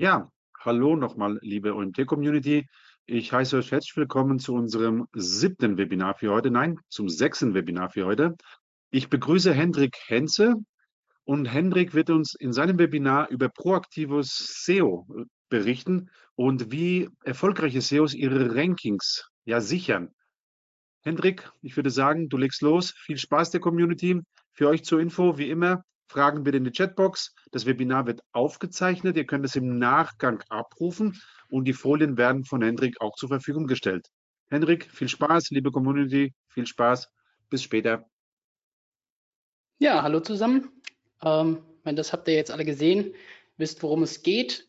Ja, hallo nochmal, liebe OMT-Community. Ich heiße euch herzlich willkommen zu unserem siebten Webinar für heute. Nein, zum sechsten Webinar für heute. Ich begrüße Hendrik Henze und Hendrik wird uns in seinem Webinar über proaktives SEO äh, berichten und wie erfolgreiche SEOs ihre Rankings ja sichern. Hendrik, ich würde sagen, du legst los. Viel Spaß der Community. Für euch zur Info, wie immer, Fragen bitte in die Chatbox. Das Webinar wird aufgezeichnet. Ihr könnt es im Nachgang abrufen und die Folien werden von Hendrik auch zur Verfügung gestellt. Hendrik, viel Spaß, liebe Community, viel Spaß. Bis später. Ja, hallo zusammen. Ähm, das habt ihr jetzt alle gesehen, wisst, worum es geht.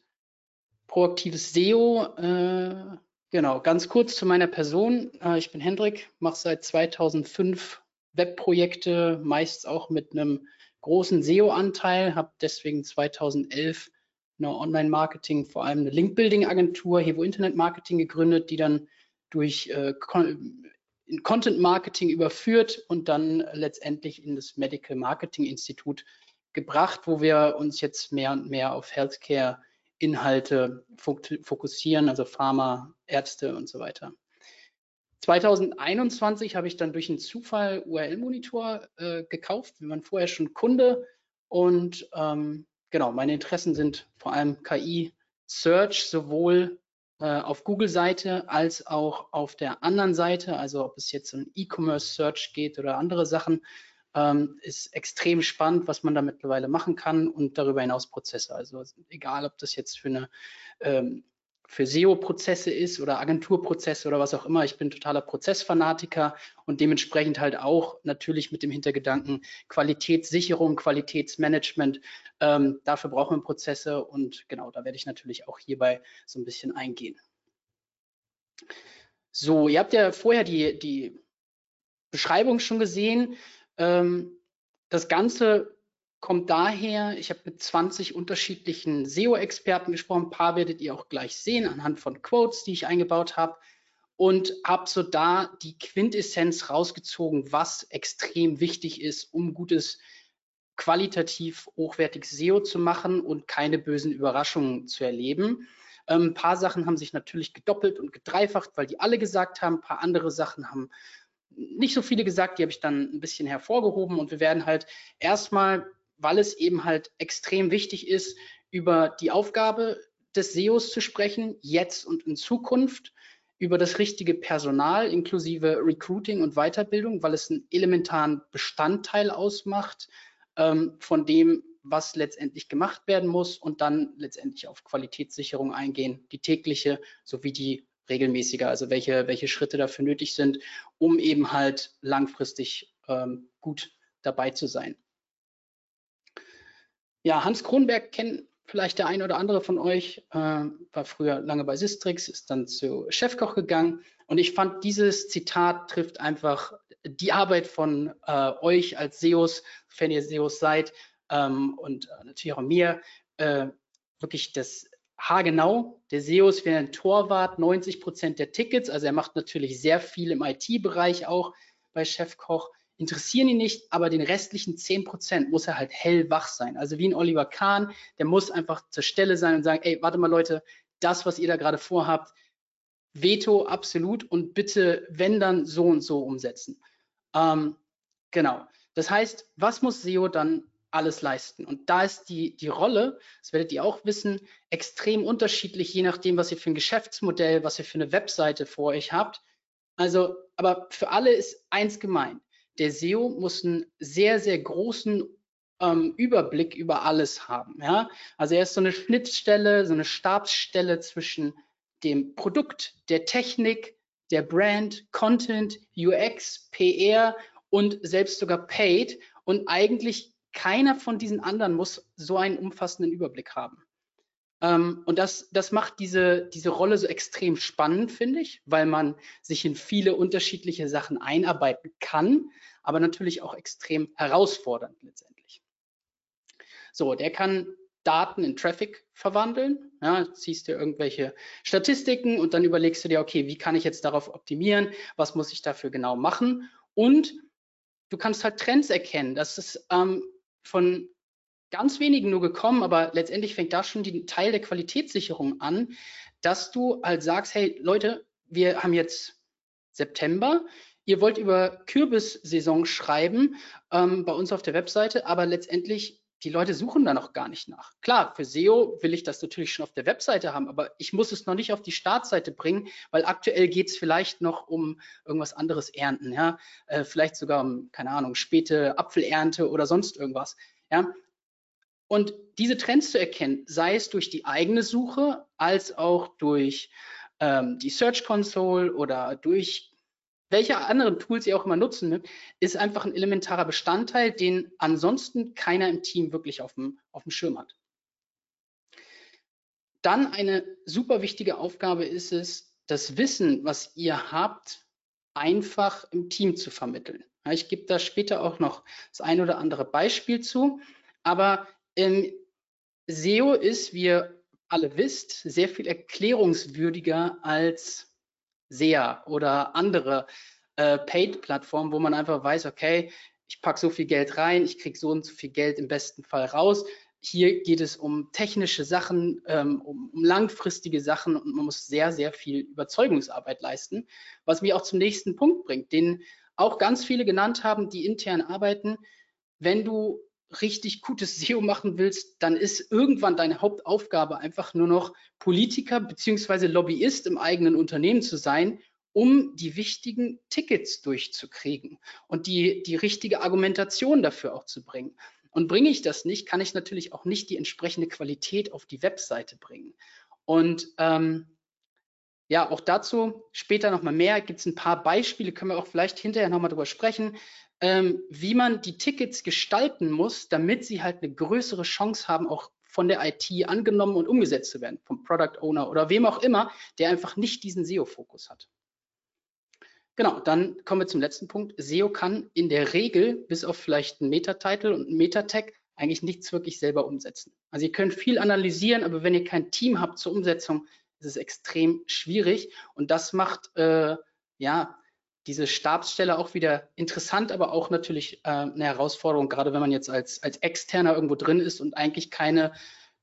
Proaktives SEO. Äh, genau, ganz kurz zu meiner Person. Äh, ich bin Hendrik, mache seit 2005 Webprojekte, meist auch mit einem großen SEO-Anteil, habe deswegen 2011 eine Online-Marketing, vor allem eine Link-Building-Agentur, Hevo Internet Marketing gegründet, die dann durch äh, Content Marketing überführt und dann letztendlich in das Medical Marketing Institut gebracht, wo wir uns jetzt mehr und mehr auf Healthcare Inhalte fokussieren, also Pharma, Ärzte und so weiter. 2021 habe ich dann durch einen Zufall URL-Monitor äh, gekauft. Wir waren vorher schon Kunde und ähm, genau, meine Interessen sind vor allem KI, Search, sowohl äh, auf Google-Seite als auch auf der anderen Seite, also ob es jetzt um E-Commerce-Search geht oder andere Sachen, ähm, ist extrem spannend, was man da mittlerweile machen kann und darüber hinaus Prozesse. Also egal, ob das jetzt für eine ähm, für SEO-Prozesse ist oder Agenturprozesse oder was auch immer. Ich bin totaler Prozessfanatiker und dementsprechend halt auch natürlich mit dem Hintergedanken Qualitätssicherung, Qualitätsmanagement. Ähm, dafür brauchen wir Prozesse und genau, da werde ich natürlich auch hierbei so ein bisschen eingehen. So, ihr habt ja vorher die, die Beschreibung schon gesehen. Ähm, das Ganze kommt daher, ich habe mit 20 unterschiedlichen SEO-Experten gesprochen, ein paar werdet ihr auch gleich sehen anhand von Quotes, die ich eingebaut habe und habe so da die Quintessenz rausgezogen, was extrem wichtig ist, um gutes qualitativ hochwertiges SEO zu machen und keine bösen Überraschungen zu erleben. Ähm, ein paar Sachen haben sich natürlich gedoppelt und gedreifacht, weil die alle gesagt haben. Ein paar andere Sachen haben nicht so viele gesagt, die habe ich dann ein bisschen hervorgehoben und wir werden halt erstmal weil es eben halt extrem wichtig ist, über die Aufgabe des SEOs zu sprechen, jetzt und in Zukunft, über das richtige Personal inklusive Recruiting und Weiterbildung, weil es einen elementaren Bestandteil ausmacht ähm, von dem, was letztendlich gemacht werden muss und dann letztendlich auf Qualitätssicherung eingehen, die tägliche sowie die regelmäßige, also welche, welche Schritte dafür nötig sind, um eben halt langfristig ähm, gut dabei zu sein. Ja, Hans Kronberg kennt vielleicht der eine oder andere von euch, äh, war früher lange bei Sistrix, ist dann zu Chefkoch gegangen. Und ich fand, dieses Zitat trifft einfach die Arbeit von äh, euch als SEOs, wenn ihr SEOs seid, ähm, und äh, natürlich auch mir, äh, wirklich das haargenau. Der SEO ist wie ein Torwart, 90 Prozent der Tickets, also er macht natürlich sehr viel im IT-Bereich auch bei Chefkoch interessieren ihn nicht, aber den restlichen 10 Prozent muss er halt hellwach sein. Also wie ein Oliver Kahn, der muss einfach zur Stelle sein und sagen, ey, warte mal Leute, das, was ihr da gerade vorhabt, Veto absolut und bitte, wenn dann so und so umsetzen. Ähm, genau. Das heißt, was muss SEO dann alles leisten? Und da ist die, die Rolle, das werdet ihr auch wissen, extrem unterschiedlich, je nachdem, was ihr für ein Geschäftsmodell, was ihr für eine Webseite vor euch habt. Also, aber für alle ist eins gemeint der SEO muss einen sehr, sehr großen ähm, Überblick über alles haben. Ja? Also er ist so eine Schnittstelle, so eine Stabsstelle zwischen dem Produkt, der Technik, der Brand, Content, UX, PR und selbst sogar Paid. Und eigentlich keiner von diesen anderen muss so einen umfassenden Überblick haben. Ähm, und das, das macht diese, diese Rolle so extrem spannend, finde ich, weil man sich in viele unterschiedliche Sachen einarbeiten kann, aber natürlich auch extrem herausfordernd letztendlich. So, der kann Daten in Traffic verwandeln. Ja, ziehst dir irgendwelche Statistiken und dann überlegst du dir, okay, wie kann ich jetzt darauf optimieren? Was muss ich dafür genau machen? Und du kannst halt Trends erkennen. Das ist ähm, von ganz wenigen nur gekommen, aber letztendlich fängt da schon die Teil der Qualitätssicherung an, dass du halt sagst, hey Leute, wir haben jetzt September, ihr wollt über Kürbissaison schreiben ähm, bei uns auf der Webseite, aber letztendlich die Leute suchen da noch gar nicht nach. Klar, für SEO will ich das natürlich schon auf der Webseite haben, aber ich muss es noch nicht auf die Startseite bringen, weil aktuell geht es vielleicht noch um irgendwas anderes ernten, ja, äh, vielleicht sogar um, keine Ahnung, späte Apfelernte oder sonst irgendwas, ja. Und diese Trends zu erkennen, sei es durch die eigene Suche, als auch durch ähm, die Search Console oder durch welche anderen Tools ihr auch immer nutzen, ne, ist einfach ein elementarer Bestandteil, den ansonsten keiner im Team wirklich auf dem, auf dem Schirm hat. Dann eine super wichtige Aufgabe ist es, das Wissen, was ihr habt, einfach im Team zu vermitteln. Ich gebe da später auch noch das ein oder andere Beispiel zu, aber ähm, SEO ist, wie ihr alle wisst, sehr viel erklärungswürdiger als SEA oder andere äh, Paid-Plattformen, wo man einfach weiß, okay, ich packe so viel Geld rein, ich kriege so und so viel Geld im besten Fall raus. Hier geht es um technische Sachen, ähm, um, um, langfristige Sachen und man muss sehr, sehr viel Überzeugungsarbeit leisten, was mich auch zum nächsten Punkt bringt, den auch ganz viele genannt haben, die intern arbeiten. Wenn du richtig gutes SEO machen willst, dann ist irgendwann deine Hauptaufgabe einfach nur noch Politiker beziehungsweise Lobbyist im eigenen Unternehmen zu sein, um die wichtigen Tickets durchzukriegen und die, die richtige Argumentation dafür auch zu bringen. Und bringe ich das nicht, kann ich natürlich auch nicht die entsprechende Qualität auf die Webseite bringen. Und ähm, ja, auch dazu später nochmal mehr. Gibt es ein paar Beispiele, können wir auch vielleicht hinterher nochmal drüber sprechen, ähm, wie man die Tickets gestalten muss, damit sie halt eine größere Chance haben, auch von der IT angenommen und umgesetzt zu werden, vom Product Owner oder wem auch immer, der einfach nicht diesen SEO-Fokus hat. Genau, dann kommen wir zum letzten Punkt. SEO kann in der Regel, bis auf vielleicht einen Meta-Title und einen Meta-Tag, eigentlich nichts wirklich selber umsetzen. Also ihr könnt viel analysieren, aber wenn ihr kein Team habt zur Umsetzung, ist es extrem schwierig. Und das macht äh, ja diese Stabsstelle auch wieder interessant, aber auch natürlich äh, eine Herausforderung, gerade wenn man jetzt als, als Externer irgendwo drin ist und eigentlich keine,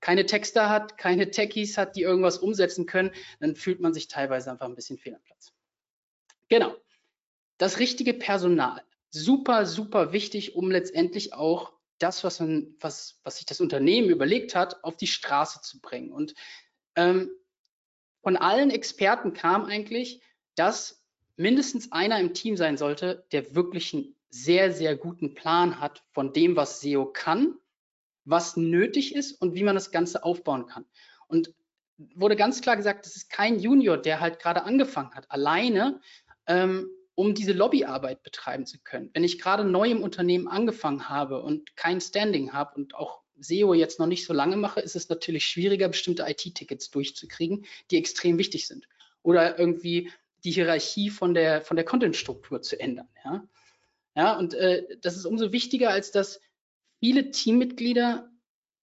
keine Texter hat, keine Techies hat, die irgendwas umsetzen können, dann fühlt man sich teilweise einfach ein bisschen fehl am Platz. Genau. Das richtige Personal. Super, super wichtig, um letztendlich auch das, was, man, was, was sich das Unternehmen überlegt hat, auf die Straße zu bringen. Und ähm, von allen Experten kam eigentlich, dass mindestens einer im Team sein sollte, der wirklich einen sehr, sehr guten Plan hat von dem, was SEO kann, was nötig ist und wie man das Ganze aufbauen kann. Und wurde ganz klar gesagt, das ist kein Junior, der halt gerade angefangen hat, alleine, ähm, um diese Lobbyarbeit betreiben zu können. Wenn ich gerade neu im Unternehmen angefangen habe und kein Standing habe und auch SEO jetzt noch nicht so lange mache, ist es natürlich schwieriger, bestimmte IT-Tickets durchzukriegen, die extrem wichtig sind. Oder irgendwie die Hierarchie von der, von der Content-Struktur zu ändern. Ja, ja und äh, das ist umso wichtiger, als dass viele Teammitglieder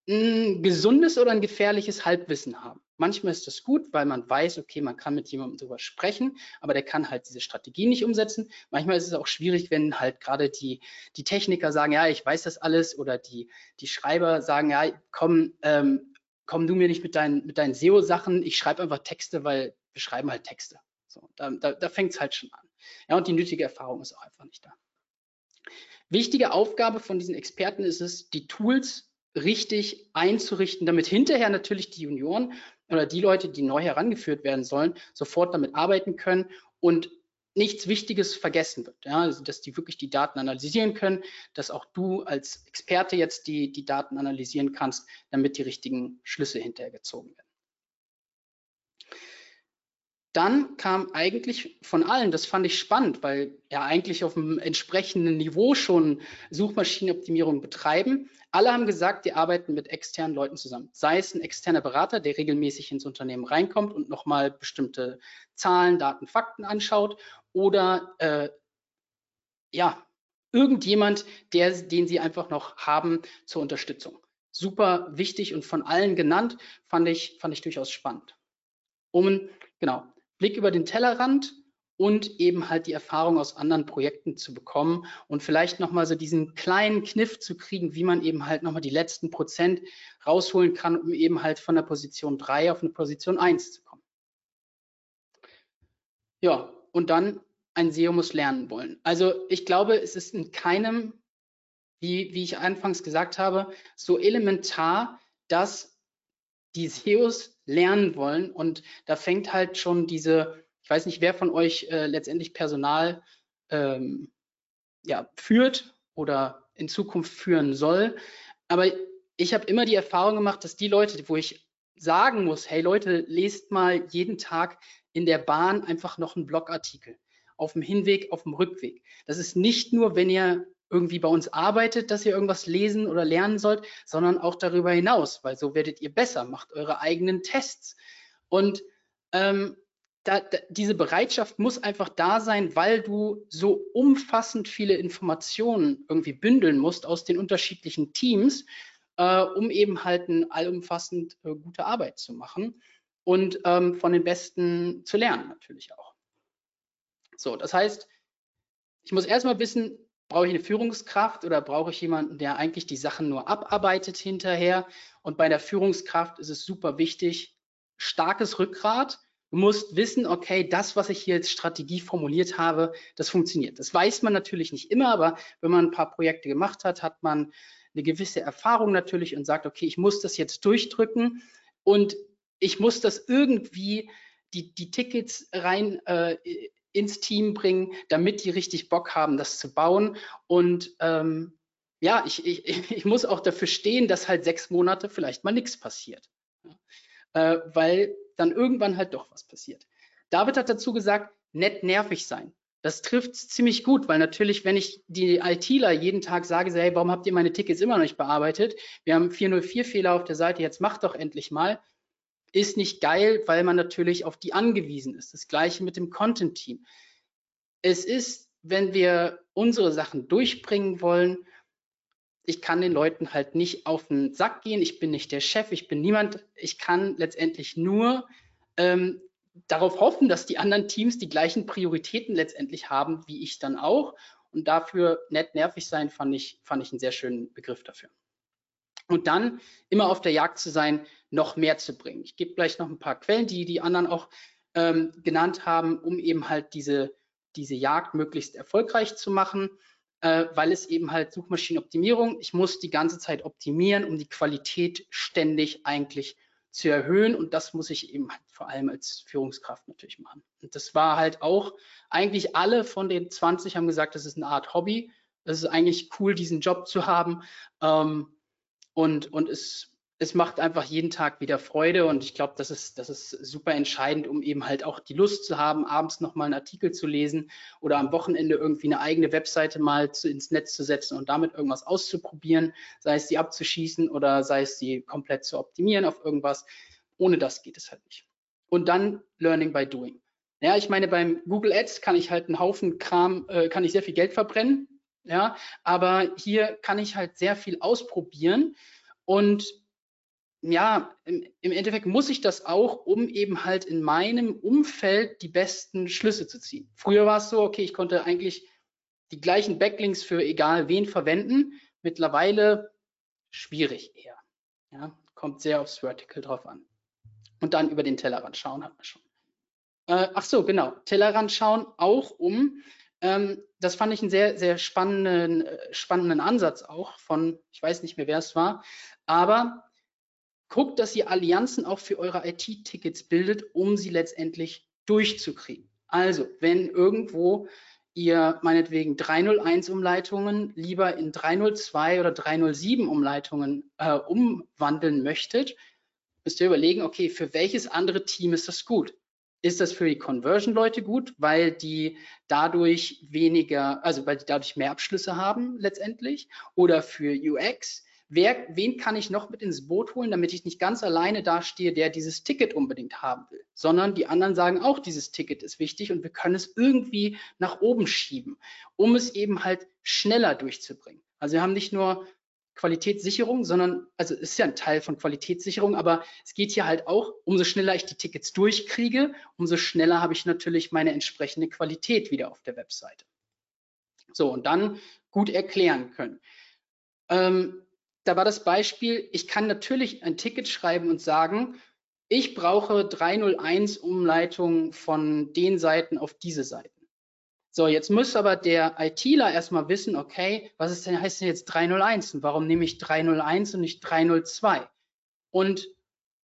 ein gesundes oder ein gefährliches Halbwissen haben. Manchmal ist das gut, weil man weiß, okay, man kann mit jemandem darüber sprechen, aber der kann halt diese Strategie nicht umsetzen. Manchmal ist es auch schwierig, wenn halt gerade die, die Techniker sagen, ja, ich weiß das alles oder die, die Schreiber sagen, ja, komm, ähm, komm du mir nicht mit deinen, mit deinen SEO-Sachen, ich schreibe einfach Texte, weil wir schreiben halt Texte. So, da da, da fängt es halt schon an. Ja, und die nötige Erfahrung ist auch einfach nicht da. Wichtige Aufgabe von diesen Experten ist es, die Tools richtig einzurichten, damit hinterher natürlich die Junioren oder die Leute, die neu herangeführt werden sollen, sofort damit arbeiten können und nichts Wichtiges vergessen wird. Ja, also dass die wirklich die Daten analysieren können, dass auch du als Experte jetzt die, die Daten analysieren kannst, damit die richtigen Schlüsse hinterher gezogen werden. Dann kam eigentlich von allen, das fand ich spannend, weil ja eigentlich auf dem entsprechenden Niveau schon Suchmaschinenoptimierung betreiben. Alle haben gesagt, die arbeiten mit externen Leuten zusammen. Sei es ein externer Berater, der regelmäßig ins Unternehmen reinkommt und nochmal bestimmte Zahlen, Daten, Fakten anschaut oder äh, ja, irgendjemand, der, den sie einfach noch haben zur Unterstützung. Super wichtig und von allen genannt, fand ich, fand ich durchaus spannend. Um, genau, Blick über den Tellerrand, und eben halt die Erfahrung aus anderen Projekten zu bekommen und vielleicht nochmal so diesen kleinen Kniff zu kriegen, wie man eben halt nochmal die letzten Prozent rausholen kann, um eben halt von der Position 3 auf eine Position 1 zu kommen. Ja, und dann ein SEO muss lernen wollen. Also ich glaube, es ist in keinem, wie, wie ich anfangs gesagt habe, so elementar, dass die SEOs lernen wollen. Und da fängt halt schon diese ich weiß nicht, wer von euch äh, letztendlich Personal ähm, ja, führt oder in Zukunft führen soll. Aber ich habe immer die Erfahrung gemacht, dass die Leute, wo ich sagen muss, hey Leute, lest mal jeden Tag in der Bahn einfach noch einen Blogartikel. Auf dem Hinweg, auf dem Rückweg. Das ist nicht nur, wenn ihr irgendwie bei uns arbeitet, dass ihr irgendwas lesen oder lernen sollt, sondern auch darüber hinaus, weil so werdet ihr besser, macht eure eigenen Tests. Und ähm, da, da, diese Bereitschaft muss einfach da sein, weil du so umfassend viele Informationen irgendwie bündeln musst aus den unterschiedlichen Teams, äh, um eben halt eine allumfassend äh, gute Arbeit zu machen und ähm, von den Besten zu lernen natürlich auch. So, das heißt, ich muss erstmal wissen, brauche ich eine Führungskraft oder brauche ich jemanden, der eigentlich die Sachen nur abarbeitet hinterher? Und bei der Führungskraft ist es super wichtig, starkes Rückgrat, Du musst wissen, okay, das, was ich hier als Strategie formuliert habe, das funktioniert. Das weiß man natürlich nicht immer, aber wenn man ein paar Projekte gemacht hat, hat man eine gewisse Erfahrung natürlich und sagt, okay, ich muss das jetzt durchdrücken und ich muss das irgendwie die, die Tickets rein äh, ins Team bringen, damit die richtig Bock haben, das zu bauen. Und ähm, ja, ich, ich, ich muss auch dafür stehen, dass halt sechs Monate vielleicht mal nichts passiert. Äh, weil dann irgendwann halt doch was passiert. David hat dazu gesagt, nett nervig sein. Das trifft ziemlich gut, weil natürlich, wenn ich die ITler jeden Tag sage, hey, warum habt ihr meine Tickets immer noch nicht bearbeitet? Wir haben 404 Fehler auf der Seite, jetzt macht doch endlich mal. Ist nicht geil, weil man natürlich auf die angewiesen ist. Das gleiche mit dem Content-Team. Es ist, wenn wir unsere Sachen durchbringen wollen, ich kann den Leuten halt nicht auf den Sack gehen. Ich bin nicht der Chef, ich bin niemand. Ich kann letztendlich nur ähm, darauf hoffen, dass die anderen Teams die gleichen Prioritäten letztendlich haben, wie ich dann auch. Und dafür nett nervig sein, fand ich, fand ich einen sehr schönen Begriff dafür. Und dann immer auf der Jagd zu sein, noch mehr zu bringen. Ich gebe gleich noch ein paar Quellen, die die anderen auch ähm, genannt haben, um eben halt diese, diese Jagd möglichst erfolgreich zu machen äh, weil es eben halt Suchmaschinenoptimierung, ich muss die ganze Zeit optimieren, um die Qualität ständig eigentlich zu erhöhen und das muss ich eben halt vor allem als Führungskraft natürlich machen. Und das war halt auch, eigentlich alle von den 20 haben gesagt, das ist eine Art Hobby, das ist eigentlich cool, diesen Job zu haben ähm, und, und es es macht einfach jeden Tag wieder Freude und ich glaube, das ist, das ist super entscheidend, um eben halt auch die Lust zu haben, abends nochmal einen Artikel zu lesen oder am Wochenende irgendwie eine eigene Webseite mal zu, ins Netz zu setzen und damit irgendwas auszuprobieren, sei es die abzuschießen oder sei es die komplett zu optimieren auf irgendwas. Ohne das geht es halt nicht. Und dann Learning by Doing. Ja, ich meine, beim Google Ads kann ich halt einen Haufen Kram, äh, kann ich sehr viel Geld verbrennen. Ja, aber hier kann ich halt sehr viel ausprobieren und ja, im, im, Endeffekt muss ich das auch, um eben halt in meinem Umfeld die besten Schlüsse zu ziehen. Früher war es so, okay, ich konnte eigentlich die gleichen Backlinks für egal wen verwenden. Mittlerweile schwierig eher. Ja, kommt sehr aufs Vertical drauf an. Und dann über den Tellerrand schauen hat man schon. Äh, ach so, genau. Tellerrand schauen auch um. Ähm, das fand ich einen sehr, sehr spannenden, äh, spannenden Ansatz auch von, ich weiß nicht mehr, wer es war, aber guckt, dass ihr Allianzen auch für eure IT-Tickets bildet, um sie letztendlich durchzukriegen. Also, wenn irgendwo ihr meinetwegen 301 Umleitungen lieber in 302 oder 307 Umleitungen äh, umwandeln möchtet, müsst ihr überlegen, okay, für welches andere Team ist das gut? Ist das für die Conversion-Leute gut, weil die dadurch weniger, also weil die dadurch mehr Abschlüsse haben letztendlich? Oder für UX? Wer, wen kann ich noch mit ins Boot holen, damit ich nicht ganz alleine dastehe, der dieses Ticket unbedingt haben will, sondern die anderen sagen auch, dieses Ticket ist wichtig und wir können es irgendwie nach oben schieben, um es eben halt schneller durchzubringen. Also wir haben nicht nur Qualitätssicherung, sondern, also ist ja ein Teil von Qualitätssicherung, aber es geht hier halt auch, umso schneller ich die Tickets durchkriege, umso schneller habe ich natürlich meine entsprechende Qualität wieder auf der Webseite. So, und dann gut erklären können. Ähm, da war das Beispiel, ich kann natürlich ein Ticket schreiben und sagen, ich brauche 301 Umleitungen von den Seiten auf diese Seiten. So, jetzt muss aber der ITler erstmal wissen, okay, was ist denn, heißt denn jetzt 301 und warum nehme ich 301 und nicht 302? Und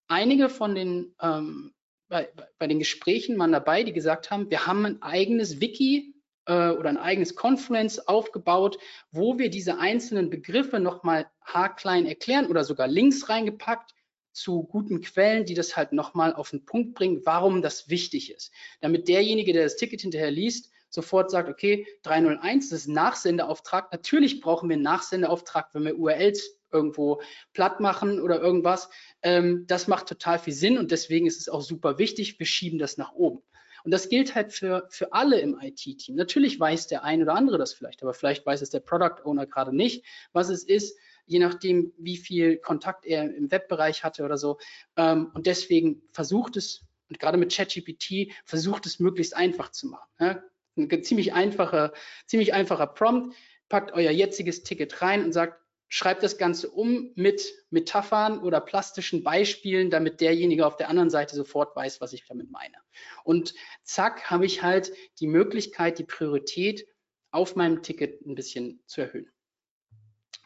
einige von den, ähm, bei, bei den Gesprächen waren dabei, die gesagt haben, wir haben ein eigenes Wiki äh, oder ein eigenes Confluence aufgebaut, wo wir diese einzelnen Begriffe nochmal haarklein erklären oder sogar Links reingepackt zu guten Quellen, die das halt nochmal auf den Punkt bringen, warum das wichtig ist. Damit derjenige, der das Ticket hinterher liest, sofort sagt, okay, 301, das ist ein Nachsendeauftrag. Natürlich brauchen wir einen Nachsendeauftrag, wenn wir URLs irgendwo platt machen oder irgendwas. Ähm, das macht total viel Sinn und deswegen ist es auch super wichtig. Wir schieben das nach oben. Und das gilt halt für, für alle im IT-Team. Natürlich weiß der ein oder andere das vielleicht, aber vielleicht weiß es der Product Owner gerade nicht, was es ist, je nachdem, wie viel Kontakt er im Webbereich hatte oder so. Ähm, und deswegen versucht es, und gerade mit ChatGPT, versucht es möglichst einfach zu machen. Ja? Ein ziemlich einfacher, ziemlich einfacher Prompt, packt euer jetziges Ticket rein und sagt, schreibt das Ganze um mit Metaphern oder plastischen Beispielen, damit derjenige auf der anderen Seite sofort weiß, was ich damit meine. Und zack, habe ich halt die Möglichkeit, die Priorität auf meinem Ticket ein bisschen zu erhöhen.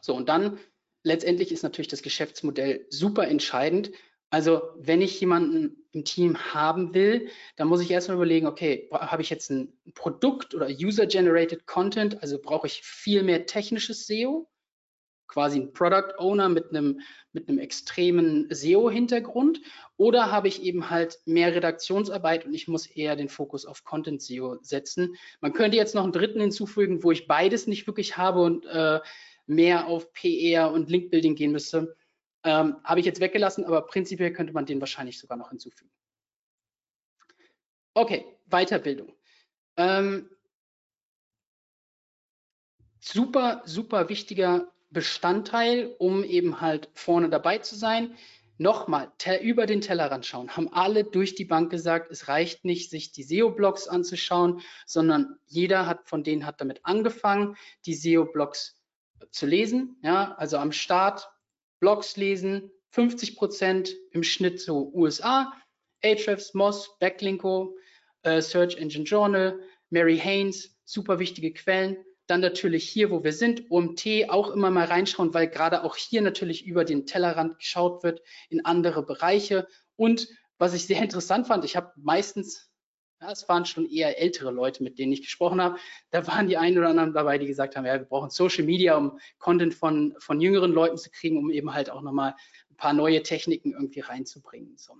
So, und dann letztendlich ist natürlich das Geschäftsmodell super entscheidend, also wenn ich jemanden im Team haben will, dann muss ich erstmal überlegen, okay, habe ich jetzt ein Produkt oder User-Generated Content, also brauche ich viel mehr technisches SEO, quasi ein Product Owner mit einem, mit einem extremen SEO-Hintergrund oder habe ich eben halt mehr Redaktionsarbeit und ich muss eher den Fokus auf Content SEO setzen. Man könnte jetzt noch einen dritten hinzufügen, wo ich beides nicht wirklich habe und äh, mehr auf PR und Link-Building gehen müsste. Ähm, Habe ich jetzt weggelassen, aber prinzipiell könnte man den wahrscheinlich sogar noch hinzufügen. Okay, Weiterbildung. Ähm, super, super wichtiger Bestandteil, um eben halt vorne dabei zu sein. Nochmal, über den Tellerrand schauen. Haben alle durch die Bank gesagt, es reicht nicht, sich die SEO-Blogs anzuschauen, sondern jeder hat von denen hat damit angefangen, die SEO-Blogs zu lesen. Ja, also am Start Blogs lesen, 50 Prozent im Schnitt zu USA, Ahrefs, Moss, Backlinko, äh, Search Engine Journal, Mary Haynes, super wichtige Quellen. Dann natürlich hier, wo wir sind, OMT auch immer mal reinschauen, weil gerade auch hier natürlich über den Tellerrand geschaut wird in andere Bereiche. Und was ich sehr interessant fand, ich habe meistens ja, es waren schon eher ältere Leute, mit denen ich gesprochen habe. Da waren die einen oder anderen dabei, die gesagt haben, ja, wir brauchen Social Media, um Content von, von jüngeren Leuten zu kriegen, um eben halt auch nochmal ein paar neue Techniken irgendwie reinzubringen. So.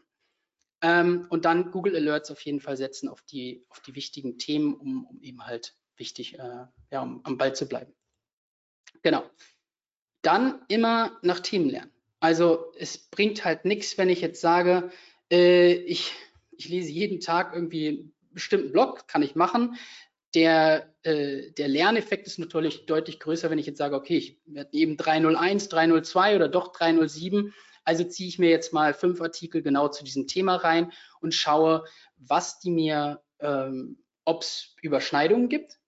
Ähm, und dann Google Alerts auf jeden Fall setzen auf die, auf die wichtigen Themen, um, um eben halt wichtig, äh, ja, um am Ball zu bleiben. Genau. Dann immer nach Themen lernen. Also es bringt halt nichts, wenn ich jetzt sage, äh, ich ich lese jeden Tag irgendwie einen bestimmten Blog, kann ich machen. Der, äh, der Lerneffekt ist natürlich deutlich größer, wenn ich jetzt sage, okay, ich werde eben 301, 302 oder doch 307. Also ziehe ich mir jetzt mal fünf Artikel genau zu diesem Thema rein und schaue, was die mir, ähm, ob es Überschneidungen gibt,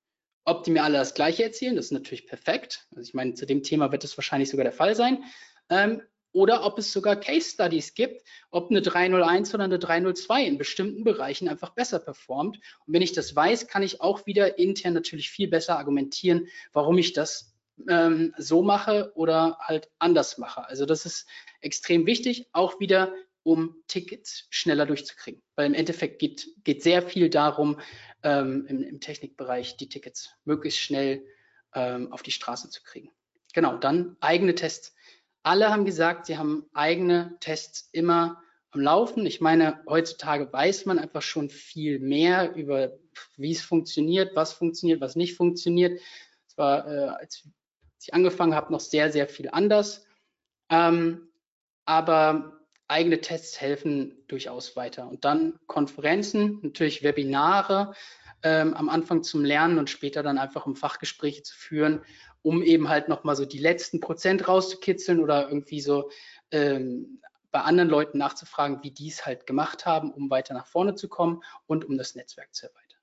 ob die mir alle das Gleiche erzählen. Das ist natürlich perfekt. Also ich meine, zu dem Thema wird es wahrscheinlich sogar der Fall sein. Ähm, oder ob es sogar Case Studies gibt, ob eine 301 oder eine 302 in bestimmten Bereichen einfach besser performt. Und wenn ich das weiß, kann ich auch wieder intern natürlich viel besser argumentieren, warum ich das ähm, so mache oder halt anders mache. Also das ist extrem wichtig, auch wieder um Tickets schneller durchzukriegen. Weil im Endeffekt geht, geht sehr viel darum, ähm, im, im, Technikbereich die Tickets möglichst schnell ähm, auf die Straße zu kriegen. Genau, dann eigene Tests alle haben gesagt, sie haben eigene Tests immer am Laufen. Ich meine, heutzutage weiß man einfach schon viel mehr über, wie es funktioniert, was funktioniert, was nicht funktioniert. Es war, äh, als ich angefangen habe, noch sehr, sehr viel anders. Ähm, aber eigene Tests helfen durchaus weiter. Und dann Konferenzen, natürlich Webinare, ähm, am Anfang zum Lernen und später dann einfach um Fachgespräche zu führen, um eben halt nochmal so die letzten Prozent rauszukitzeln oder irgendwie so ähm, bei anderen Leuten nachzufragen, wie die es halt gemacht haben, um weiter nach vorne zu kommen und um das Netzwerk zu erweitern.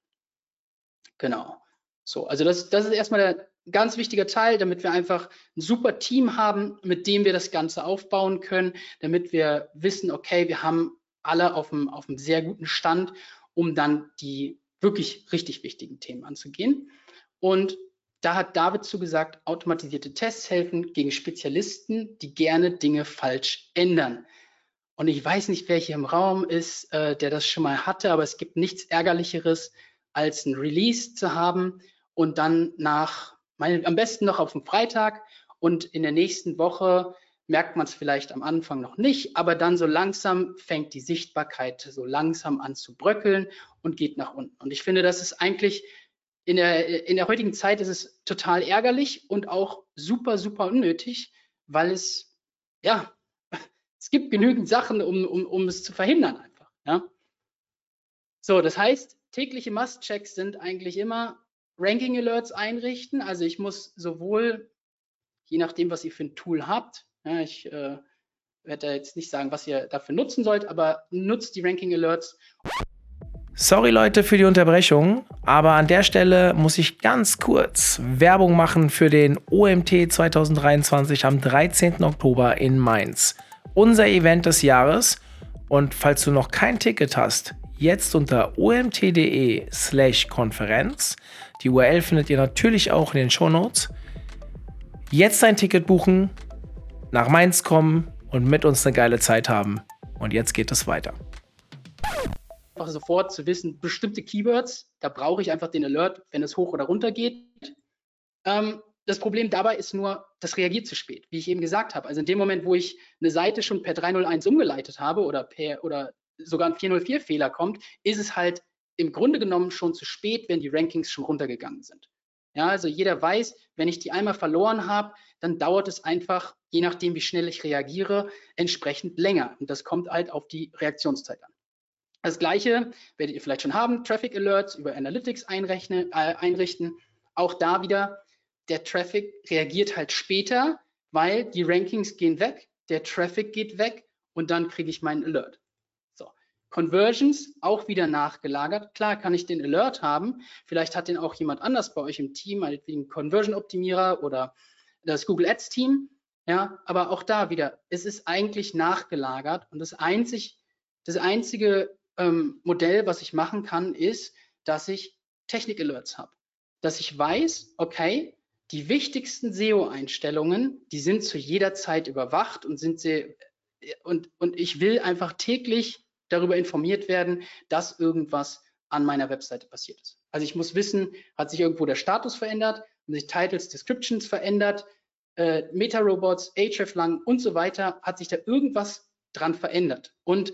Genau. So, also das, das ist erstmal der ganz wichtiger Teil, damit wir einfach ein super Team haben, mit dem wir das Ganze aufbauen können, damit wir wissen, okay, wir haben alle auf einem, auf einem sehr guten Stand, um dann die wirklich richtig wichtigen Themen anzugehen. Und da hat David zugesagt, automatisierte Tests helfen gegen Spezialisten, die gerne Dinge falsch ändern. Und ich weiß nicht, wer hier im Raum ist, äh, der das schon mal hatte, aber es gibt nichts Ärgerlicheres, als ein Release zu haben und dann nach, meine, am besten noch auf dem Freitag und in der nächsten Woche merkt man es vielleicht am Anfang noch nicht, aber dann so langsam fängt die Sichtbarkeit so langsam an zu bröckeln und geht nach unten. Und ich finde, das ist eigentlich in der, in der heutigen Zeit ist es total ärgerlich und auch super, super unnötig, weil es, ja, es gibt genügend Sachen, um, um, um es zu verhindern einfach. Ja. So, das heißt, tägliche Must-Checks sind eigentlich immer Ranking Alerts einrichten. Also ich muss sowohl, je nachdem, was ihr für ein Tool habt, ja, ich äh, werde jetzt nicht sagen, was ihr dafür nutzen sollt, aber nutzt die Ranking Alerts. Sorry Leute für die Unterbrechung, aber an der Stelle muss ich ganz kurz Werbung machen für den OMT 2023 am 13. Oktober in Mainz. Unser Event des Jahres. Und falls du noch kein Ticket hast, jetzt unter omt.de slash Konferenz. Die URL findet ihr natürlich auch in den Show Notes. Jetzt ein Ticket buchen, nach Mainz kommen und mit uns eine geile Zeit haben. Und jetzt geht es weiter. Einfach sofort zu wissen, bestimmte Keywords, da brauche ich einfach den Alert, wenn es hoch oder runter geht. Ähm, das Problem dabei ist nur, das reagiert zu spät, wie ich eben gesagt habe. Also in dem Moment, wo ich eine Seite schon per 301 umgeleitet habe oder per oder sogar ein 404-Fehler kommt, ist es halt im Grunde genommen schon zu spät, wenn die Rankings schon runtergegangen sind. Ja, also jeder weiß, wenn ich die einmal verloren habe, dann dauert es einfach, je nachdem, wie schnell ich reagiere, entsprechend länger. Und das kommt halt auf die Reaktionszeit an. Das gleiche werdet ihr vielleicht schon haben, Traffic Alerts über Analytics äh, einrichten. Auch da wieder, der Traffic reagiert halt später, weil die Rankings gehen weg, der Traffic geht weg und dann kriege ich meinen Alert. Conversions auch wieder nachgelagert. Klar kann ich den Alert haben. Vielleicht hat den auch jemand anders bei euch im Team, meinetwegen Conversion Optimierer oder das Google Ads Team. Ja, aber auch da wieder, es ist eigentlich nachgelagert und das einzig, das einzige ähm, Modell, was ich machen kann, ist, dass ich Technik Alerts habe. Dass ich weiß, okay, die wichtigsten SEO-Einstellungen, die sind zu jeder Zeit überwacht und sind sie und, und ich will einfach täglich darüber informiert werden, dass irgendwas an meiner Webseite passiert ist. Also ich muss wissen, hat sich irgendwo der Status verändert, haben sich Titles, Descriptions verändert, äh, Meta-Robots, Hreflang und so weiter, hat sich da irgendwas dran verändert. Und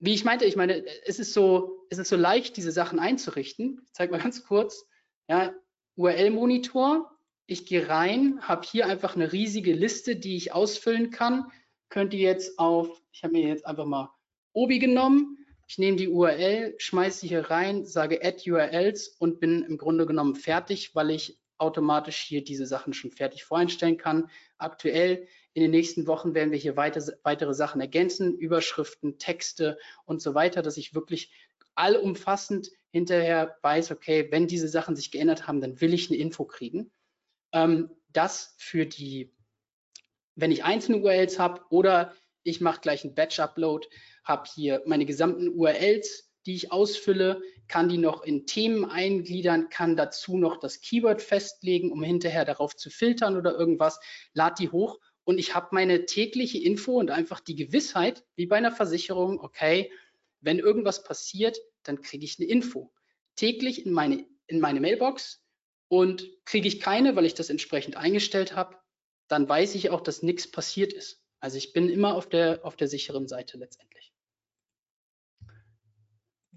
wie ich meinte, ich meine, es ist so, es ist so leicht, diese Sachen einzurichten. Ich zeige mal ganz kurz. Ja, URL-Monitor. Ich gehe rein, habe hier einfach eine riesige Liste, die ich ausfüllen kann. Könnt ihr jetzt auf, ich habe mir jetzt einfach mal Obi genommen. Ich nehme die URL, schmeiße sie hier rein, sage Add URLs und bin im Grunde genommen fertig, weil ich automatisch hier diese Sachen schon fertig voreinstellen kann. Aktuell in den nächsten Wochen werden wir hier weiter, weitere Sachen ergänzen, Überschriften, Texte und so weiter, dass ich wirklich allumfassend hinterher weiß, okay, wenn diese Sachen sich geändert haben, dann will ich eine Info kriegen. Ähm, das für die, wenn ich einzelne URLs habe oder ich mache gleich einen Batch-Upload, habe hier meine gesamten URLs, die ich ausfülle, kann die noch in Themen eingliedern, kann dazu noch das Keyword festlegen, um hinterher darauf zu filtern oder irgendwas, lad die hoch und ich habe meine tägliche Info und einfach die Gewissheit, wie bei einer Versicherung, okay, wenn irgendwas passiert, dann kriege ich eine Info. Täglich in meine, in meine Mailbox und kriege ich keine, weil ich das entsprechend eingestellt habe, dann weiß ich auch, dass nichts passiert ist. Also ich bin immer auf der, auf der sicheren Seite letztendlich.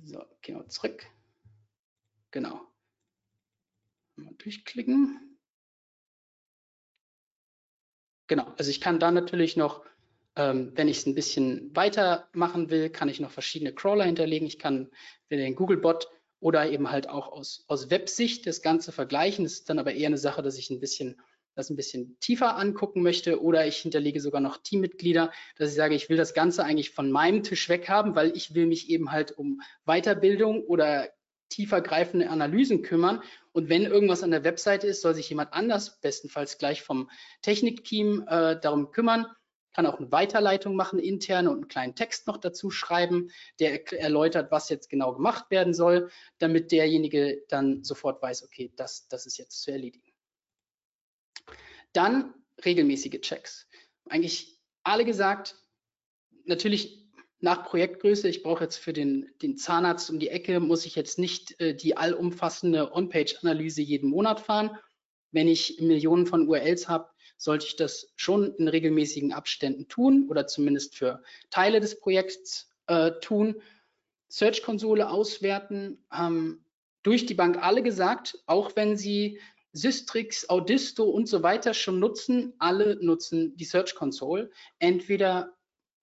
So, gehen wir zurück. Genau. Mal durchklicken. Genau, also ich kann da natürlich noch, ähm, wenn ich es ein bisschen weiter machen will, kann ich noch verschiedene Crawler hinterlegen. Ich kann den Googlebot oder eben halt auch aus, aus Websicht das Ganze vergleichen. Das ist dann aber eher eine Sache, dass ich ein bisschen das ein bisschen tiefer angucken möchte oder ich hinterlege sogar noch Teammitglieder, dass ich sage, ich will das Ganze eigentlich von meinem Tisch weg haben, weil ich will mich eben halt um Weiterbildung oder tiefer greifende Analysen kümmern. Und wenn irgendwas an der Webseite ist, soll sich jemand anders, bestenfalls gleich vom Technikteam, äh, darum kümmern kann auch eine Weiterleitung machen, interne und einen kleinen Text noch dazu schreiben, der erläutert, was jetzt genau gemacht werden soll, damit derjenige dann sofort weiß, okay, das, das ist jetzt zu erledigen. Dann regelmäßige Checks. Eigentlich alle gesagt, natürlich nach Projektgröße, ich brauche jetzt für den, den Zahnarzt um die Ecke, muss ich jetzt nicht äh, die allumfassende On-Page-Analyse jeden Monat fahren. Wenn ich Millionen von URLs habe, sollte ich das schon in regelmäßigen Abständen tun oder zumindest für Teile des Projekts äh, tun. Search-Konsole auswerten, haben durch die Bank alle gesagt, auch wenn sie Systrix, Audisto und so weiter schon nutzen, alle nutzen die Search Console, entweder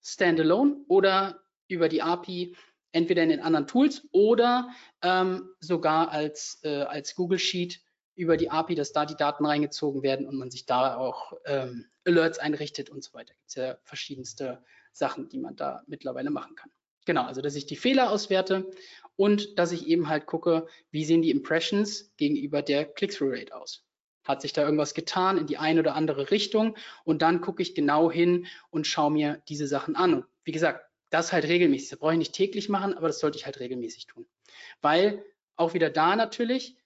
standalone oder über die API, entweder in den anderen Tools oder ähm, sogar als, äh, als Google Sheet über die API, dass da die Daten reingezogen werden und man sich da auch ähm, Alerts einrichtet und so weiter. Gibt es ja verschiedenste Sachen, die man da mittlerweile machen kann. Genau, also dass ich die Fehler auswerte und dass ich eben halt gucke, wie sehen die Impressions gegenüber der Click-Through-Rate aus. Hat sich da irgendwas getan in die eine oder andere Richtung und dann gucke ich genau hin und schaue mir diese Sachen an. Und wie gesagt, das halt regelmäßig. Das brauche ich nicht täglich machen, aber das sollte ich halt regelmäßig tun. Weil auch wieder da natürlich,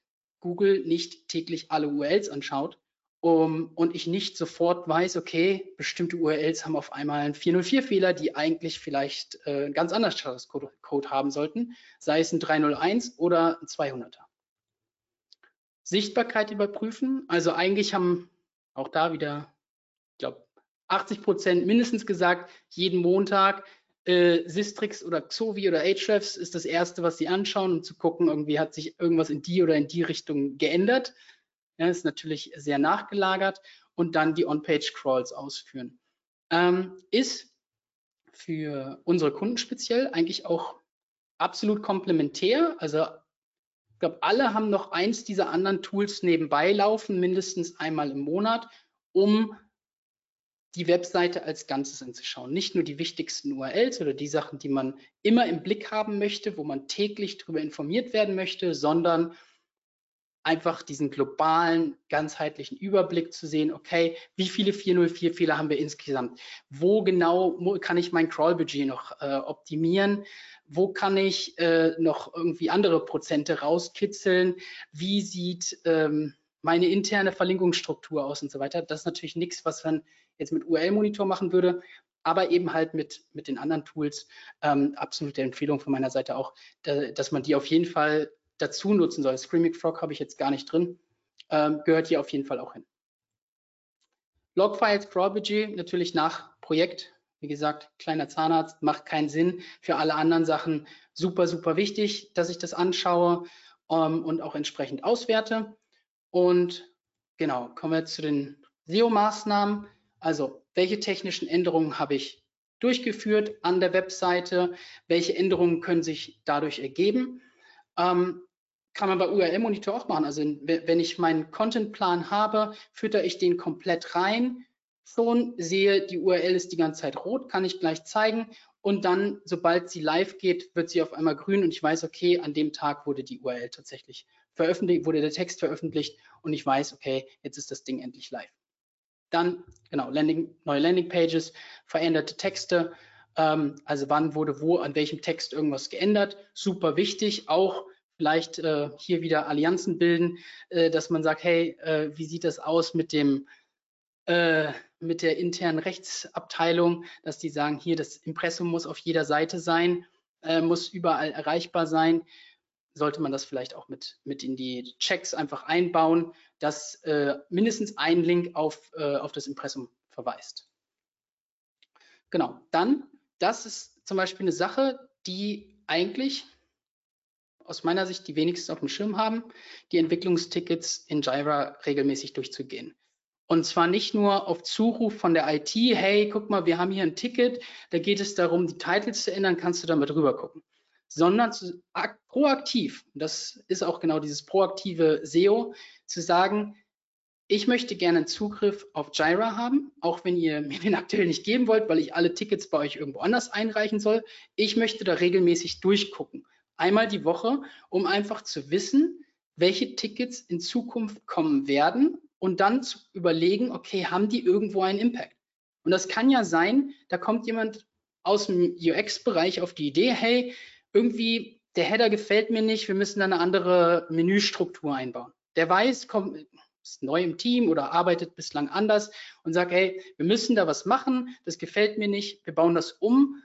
Google nicht täglich alle URLs anschaut um, und ich nicht sofort weiß, okay, bestimmte URLs haben auf einmal einen 404-Fehler, die eigentlich vielleicht äh, einen ganz anderen Code haben sollten, sei es ein 301 oder ein 200er. Sichtbarkeit überprüfen, also eigentlich haben auch da wieder, ich glaube, 80 Prozent mindestens gesagt, jeden Montag äh, Sistrix oder Xovi oder Ahrefs ist das erste, was sie anschauen, um zu gucken, irgendwie hat sich irgendwas in die oder in die Richtung geändert. Ja, ist natürlich sehr nachgelagert und dann die On-Page-Crawls ausführen. Ähm, ist für unsere Kunden speziell eigentlich auch absolut komplementär. Also ich glaube, alle haben noch eins dieser anderen Tools nebenbei laufen, mindestens einmal im Monat, um die Webseite als Ganzes anzuschauen. Nicht nur die wichtigsten URLs oder die Sachen, die man immer im Blick haben möchte, wo man täglich darüber informiert werden möchte, sondern einfach diesen globalen, ganzheitlichen Überblick zu sehen, okay, wie viele 404-Fehler haben wir insgesamt? Wo genau kann ich mein Crawl-Budget noch äh, optimieren? Wo kann ich äh, noch irgendwie andere Prozente rauskitzeln? Wie sieht ähm, meine interne Verlinkungsstruktur aus und so weiter? Das ist natürlich nichts, was man jetzt mit URL-Monitor machen würde, aber eben halt mit, mit den anderen Tools. Ähm, absolute Empfehlung von meiner Seite auch, da, dass man die auf jeden Fall dazu nutzen soll. Screaming Frog habe ich jetzt gar nicht drin, ähm, gehört hier auf jeden Fall auch hin. Logfiles, Budget, natürlich nach Projekt. Wie gesagt, kleiner Zahnarzt macht keinen Sinn. Für alle anderen Sachen super, super wichtig, dass ich das anschaue ähm, und auch entsprechend auswerte. Und genau, kommen wir zu den SEO-Maßnahmen. Also, welche technischen Änderungen habe ich durchgeführt an der Webseite? Welche Änderungen können sich dadurch ergeben? Ähm, kann man bei URL Monitor auch machen. Also wenn ich meinen Contentplan habe, fütter ich den komplett rein. Schon sehe, die URL ist die ganze Zeit rot, kann ich gleich zeigen. Und dann, sobald sie live geht, wird sie auf einmal grün und ich weiß, okay, an dem Tag wurde die URL tatsächlich veröffentlicht, wurde der Text veröffentlicht und ich weiß, okay, jetzt ist das Ding endlich live. Dann, genau, Landing, neue Landingpages, veränderte Texte, ähm, also wann wurde wo, an welchem Text irgendwas geändert. Super wichtig, auch vielleicht äh, hier wieder Allianzen bilden, äh, dass man sagt, hey, äh, wie sieht das aus mit dem äh, mit der internen Rechtsabteilung, dass die sagen, hier das Impressum muss auf jeder Seite sein, äh, muss überall erreichbar sein sollte man das vielleicht auch mit, mit in die Checks einfach einbauen, dass äh, mindestens ein Link auf, auf das Impressum verweist. Genau, dann, das ist zum Beispiel eine Sache, die eigentlich aus meiner Sicht die wenigsten auf dem Schirm haben, die Entwicklungstickets in Jira regelmäßig durchzugehen. Und zwar nicht nur auf Zuruf von der IT, hey, guck mal, wir haben hier ein Ticket, da geht es darum, die Titles zu ändern, kannst du damit rüber gucken sondern zu, proaktiv, das ist auch genau dieses proaktive SEO, zu sagen, ich möchte gerne einen Zugriff auf Jira haben, auch wenn ihr mir den aktuell nicht geben wollt, weil ich alle Tickets bei euch irgendwo anders einreichen soll. Ich möchte da regelmäßig durchgucken. Einmal die Woche, um einfach zu wissen, welche Tickets in Zukunft kommen werden und dann zu überlegen, okay, haben die irgendwo einen Impact? Und das kann ja sein, da kommt jemand aus dem UX-Bereich auf die Idee, hey, irgendwie der Header gefällt mir nicht, wir müssen da eine andere Menüstruktur einbauen. Der weiß, kommt, ist neu im Team oder arbeitet bislang anders und sagt, hey, wir müssen da was machen, das gefällt mir nicht, wir bauen das um.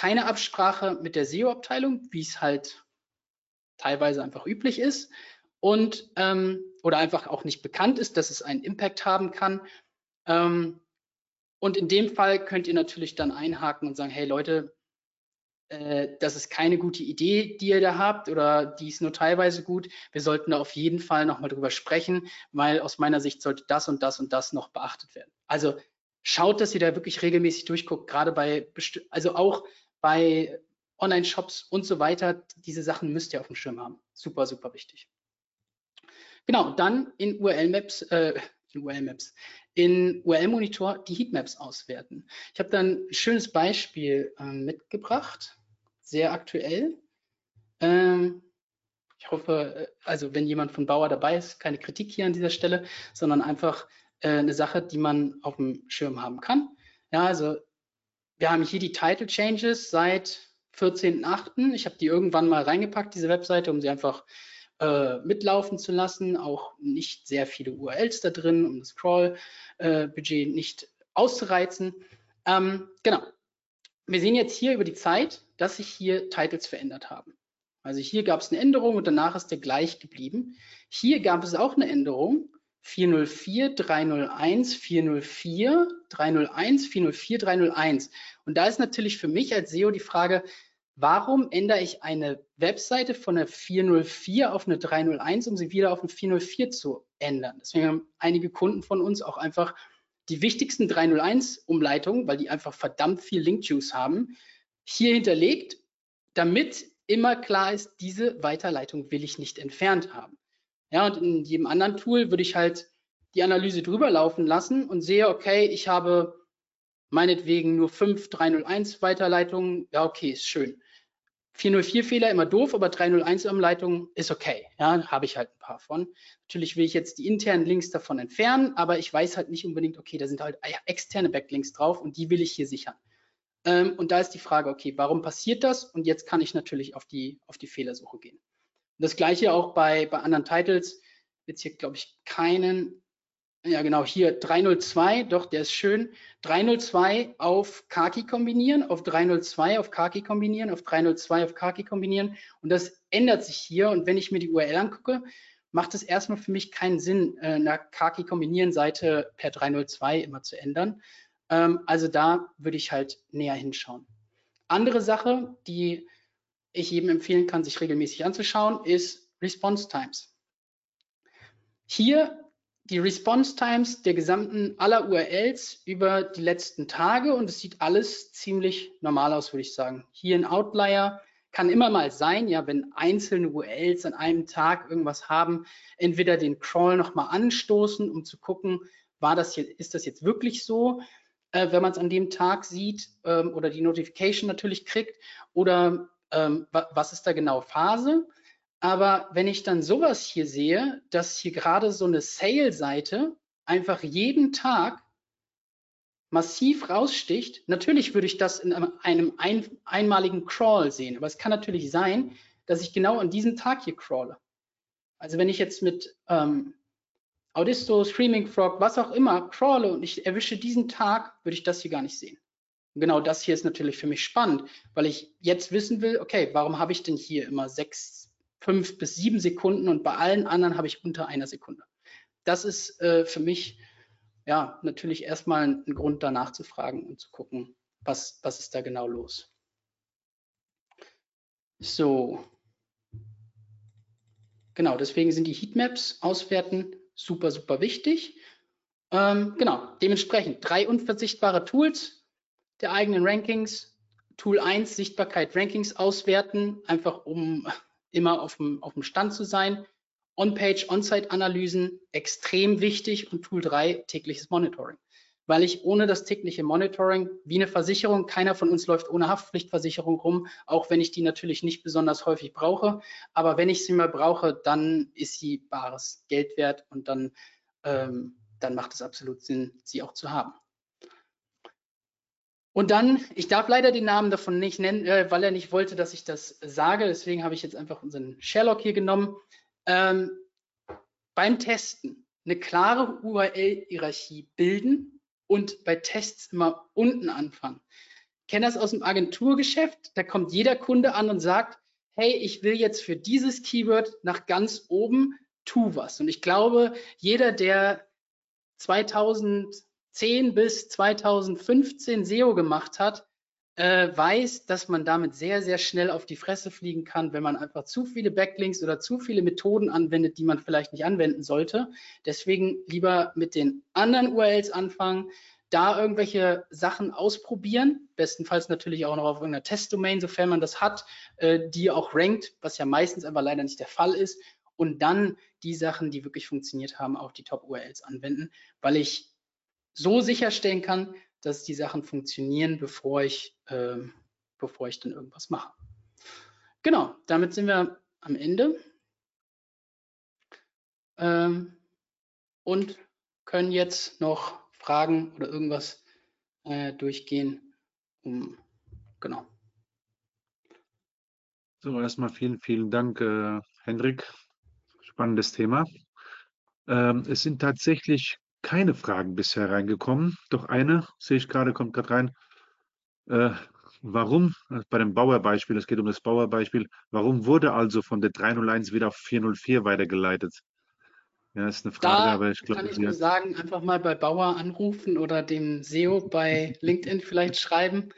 Keine Absprache mit der SEO-Abteilung, wie es halt teilweise einfach üblich ist und ähm, oder einfach auch nicht bekannt ist, dass es einen Impact haben kann. Ähm, und in dem Fall könnt ihr natürlich dann einhaken und sagen, hey Leute, äh, das ist keine gute Idee, die ihr da habt oder die ist nur teilweise gut. Wir sollten da auf jeden Fall nochmal drüber sprechen, weil aus meiner Sicht sollte das und das und das noch beachtet werden. Also schaut, dass ihr da wirklich regelmäßig durchguckt, gerade bei, also auch bei Online-Shops und so weiter. Diese Sachen müsst ihr auf dem Schirm haben. Super, super wichtig. Genau, dann in URL-Maps, äh, in URL-Maps, in URL-Monitor die Heatmaps auswerten. Ich habe dann ein schönes Beispiel äh, mitgebracht sehr aktuell. Ähm, ich hoffe, äh, also wenn jemand von Bauer dabei ist, keine Kritik hier an dieser Stelle, sondern einfach äh, eine Sache, die man auf dem Schirm haben kann. Ja, also wir haben hier die Title Changes seit 14.8. Ich habe die irgendwann mal reingepackt, diese Webseite, um sie einfach äh, mitlaufen zu lassen. Auch nicht sehr viele URLs da drin, um das Scroll-Budget äh, nicht auszureizen. Ähm, genau. Wir sehen jetzt hier über die Zeit, dass sich hier Titles verändert haben. Also hier gab es eine Änderung und danach ist der gleich geblieben. Hier gab es auch eine Änderung. 404, 301, 404, 301, 404, 301. Und da ist natürlich für mich als SEO die Frage, warum ändere ich eine Webseite von einer 404 auf eine 301, um sie wieder auf eine 404 zu ändern? Deswegen haben einige Kunden von uns auch einfach die wichtigsten 301-Umleitungen, weil die einfach verdammt viel Link-Juice haben, hier hinterlegt, damit immer klar ist, diese Weiterleitung will ich nicht entfernt haben. Ja, und in jedem anderen Tool würde ich halt die Analyse drüber laufen lassen und sehe, okay, ich habe meinetwegen nur fünf 301 Weiterleitungen. Ja, okay, ist schön. 404 Fehler immer doof, aber 301 Umleitungen ist okay. Ja, habe ich halt ein paar von. Natürlich will ich jetzt die internen Links davon entfernen, aber ich weiß halt nicht unbedingt, okay, da sind halt externe Backlinks drauf und die will ich hier sichern. Ähm, und da ist die Frage, okay, warum passiert das? Und jetzt kann ich natürlich auf die, auf die Fehlersuche gehen. Und das gleiche auch bei, bei anderen Titles. Jetzt hier, glaube ich, keinen. Ja, genau, hier 302, doch, der ist schön. 302 auf Kaki kombinieren, auf 302 auf Kaki kombinieren, auf 302 auf Kaki kombinieren. Und das ändert sich hier. Und wenn ich mir die URL angucke, macht es erstmal für mich keinen Sinn, äh, eine Kaki kombinieren Seite per 302 immer zu ändern, ähm, also da würde ich halt näher hinschauen. Andere Sache, die ich jedem empfehlen kann, sich regelmäßig anzuschauen, ist Response Times. Hier die Response Times der gesamten aller URLs über die letzten Tage und es sieht alles ziemlich normal aus, würde ich sagen. Hier ein Outlier kann immer mal sein, ja, wenn einzelne URLs an einem Tag irgendwas haben, entweder den Crawl nochmal anstoßen, um zu gucken, war das jetzt, ist das jetzt wirklich so? äh, wenn man es an dem Tag sieht ähm, oder die Notification natürlich kriegt oder ähm, was ist da genau Phase. Aber wenn ich dann sowas hier sehe, dass hier gerade so eine Sale-Seite einfach jeden Tag massiv raussticht, natürlich würde ich das in einem ein, einmaligen Crawl sehen, aber es kann natürlich sein, dass ich genau an diesem Tag hier crawle. Also wenn ich jetzt mit ähm, Audisto, Screaming Frog, was auch immer, crawle und ich erwische diesen Tag, würde ich das hier gar nicht sehen. Genau das hier ist natürlich für mich spannend, weil ich jetzt wissen will, okay, warum habe ich denn hier immer sechs, fünf bis sieben Sekunden und bei allen anderen habe ich unter einer Sekunde. Das ist äh, für mich ja natürlich erstmal ein, ein Grund danach zu fragen und zu gucken, was, was ist da genau los. So. Genau, deswegen sind die Heatmaps auswerten super, super wichtig. Ähm, genau, dementsprechend drei unverzichtbare Tools der eigenen Rankings, Tool 1 Sichtbarkeit Rankings auswerten, einfach um immer auf dem, auf dem Stand zu sein. On-Page, On-Site-Analysen, extrem wichtig und Tool 3 tägliches Monitoring. Weil ich ohne das tägliche Monitoring, wie eine Versicherung, keiner von uns läuft ohne Haftpflichtversicherung rum, auch wenn ich die natürlich nicht besonders häufig brauche. Aber wenn ich sie mal brauche, dann ist sie bares Geld wert und dann, ähm, dann macht es absolut Sinn, sie auch zu haben. Und dann, ich darf leider den Namen davon nicht nennen, äh, weil er nicht wollte, dass ich das sage. Deswegen habe ich jetzt einfach unseren Sherlock hier genommen. Ähm, beim Testen eine klare URL-Hierarchie bilden und bei Tests immer unten anfangen. Ich kenne das aus dem Agenturgeschäft. Da kommt jeder Kunde an und sagt, hey, ich will jetzt für dieses Keyword nach ganz oben, tu was. Und ich glaube, jeder, der 2000 2010 bis 2015 SEO gemacht hat, äh, weiß, dass man damit sehr, sehr schnell auf die Fresse fliegen kann, wenn man einfach zu viele Backlinks oder zu viele Methoden anwendet, die man vielleicht nicht anwenden sollte. Deswegen lieber mit den anderen URLs anfangen, da irgendwelche Sachen ausprobieren, bestenfalls natürlich auch noch auf irgendeiner Testdomain, sofern man das hat, äh, die auch rankt, was ja meistens aber leider nicht der Fall ist. Und dann die Sachen, die wirklich funktioniert haben, auch die Top-URLs anwenden, weil ich so sicherstellen kann, dass die Sachen funktionieren, bevor ich, äh, bevor ich dann irgendwas mache. Genau, damit sind wir am Ende ähm, und können jetzt noch Fragen oder irgendwas äh, durchgehen. Um, genau. So, erstmal vielen, vielen Dank, äh, Hendrik. Spannendes Thema. Ähm, es sind tatsächlich keine Fragen bisher reingekommen. Doch eine, sehe ich gerade, kommt gerade rein. Äh, warum, äh, bei dem Bauerbeispiel, es geht um das Bauerbeispiel, warum wurde also von der 301 wieder auf 404 weitergeleitet? Ja, ist eine Frage, da aber ich glaube. Kann ich nur sagen, einfach mal bei Bauer anrufen oder dem SEO bei LinkedIn vielleicht schreiben,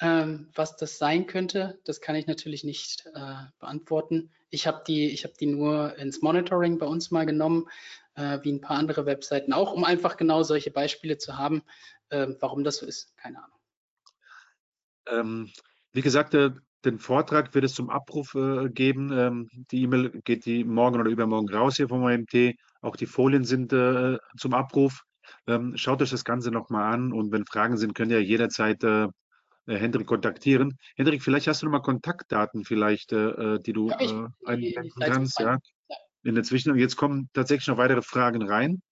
ähm, was das sein könnte. Das kann ich natürlich nicht äh, beantworten. Ich habe die, ich die nur ins Monitoring bei uns mal genommen äh, wie ein paar andere Webseiten auch, um einfach genau solche Beispiele zu haben. Äh, warum das so ist, keine Ahnung. Ähm, wie gesagt, äh, den Vortrag wird es zum Abruf äh, geben. Ähm, die E-Mail geht die morgen oder übermorgen raus hier vom OMT. Auch die Folien sind äh, zum Abruf. Ähm, schaut euch das Ganze nochmal an und wenn Fragen sind, könnt ihr jederzeit Hendrik kontaktieren. Hendrik, vielleicht hast du nochmal Kontaktdaten vielleicht, die du ja, ich, einblenden kannst. Ja in der Zwischenzeit. Jetzt kommen tatsächlich noch weitere Fragen rein.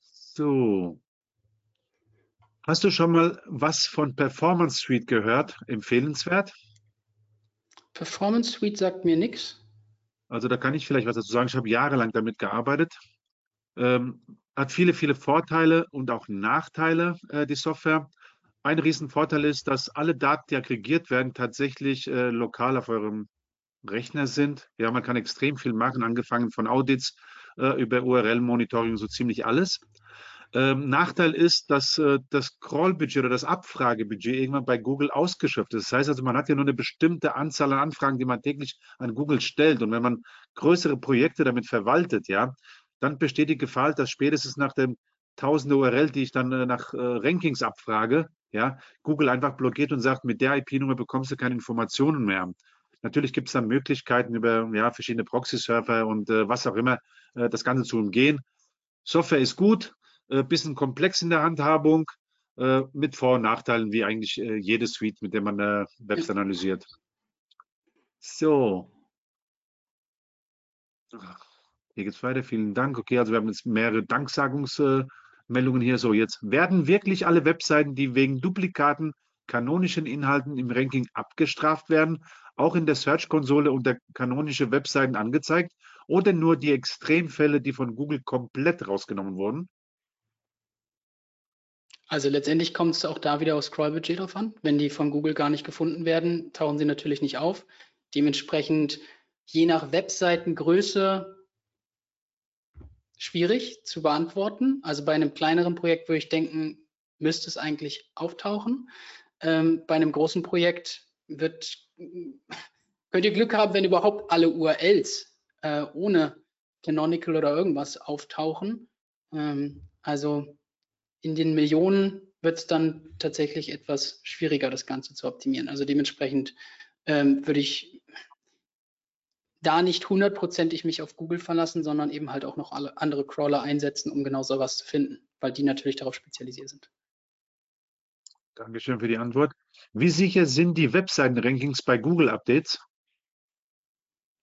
So. Hast du schon mal was von Performance Suite gehört? Empfehlenswert? Performance Suite sagt mir nichts. Also da kann ich vielleicht was dazu sagen. Ich habe jahrelang damit gearbeitet. Ähm, hat viele, viele Vorteile und auch Nachteile, äh, die Software. Ein Riesenvorteil ist, dass alle Daten, die aggregiert werden, tatsächlich äh, lokal auf eurem Rechner sind. Ja, man kann extrem viel machen, angefangen von Audits äh, über URL-Monitoring, so ziemlich alles. Ähm, Nachteil ist, dass äh, das Crawl-Budget oder das Abfragebudget irgendwann bei Google ausgeschöpft ist. Das heißt also, man hat ja nur eine bestimmte Anzahl an Anfragen, die man täglich an Google stellt. Und wenn man größere Projekte damit verwaltet, ja, dann besteht die Gefahr, dass spätestens nach dem tausende URL, die ich dann äh, nach äh, Rankings abfrage, ja, Google einfach blockiert und sagt, mit der IP-Nummer bekommst du keine Informationen mehr. Natürlich gibt es dann Möglichkeiten über ja, verschiedene Proxy-Server und äh, was auch immer, äh, das Ganze zu umgehen. Software ist gut, äh, bisschen komplex in der Handhabung, äh, mit Vor- und Nachteilen, wie eigentlich äh, jede Suite, mit der man äh, Webs analysiert. So. Hier geht es weiter. Vielen Dank. Okay, also wir haben jetzt mehrere Danksagungsmeldungen hier. So, jetzt werden wirklich alle Webseiten, die wegen Duplikaten kanonischen Inhalten im Ranking abgestraft werden, auch in der Search-Konsole unter kanonische Webseiten angezeigt oder nur die Extremfälle, die von Google komplett rausgenommen wurden? Also letztendlich kommt es auch da wieder auf Scrollbudget drauf an. Wenn die von Google gar nicht gefunden werden, tauchen sie natürlich nicht auf. Dementsprechend je nach Webseitengröße schwierig zu beantworten. Also bei einem kleineren Projekt würde ich denken, müsste es eigentlich auftauchen. Ähm, bei einem großen Projekt wird könnt ihr Glück haben, wenn überhaupt alle URLs äh, ohne Canonical oder irgendwas auftauchen. Ähm, also in den Millionen wird es dann tatsächlich etwas schwieriger, das Ganze zu optimieren. Also dementsprechend ähm, würde ich da nicht hundertprozentig mich auf Google verlassen, sondern eben halt auch noch alle andere Crawler einsetzen, um genau sowas zu finden, weil die natürlich darauf spezialisiert sind. Dankeschön für die Antwort. Wie sicher sind die Webseiten-Rankings bei Google Updates?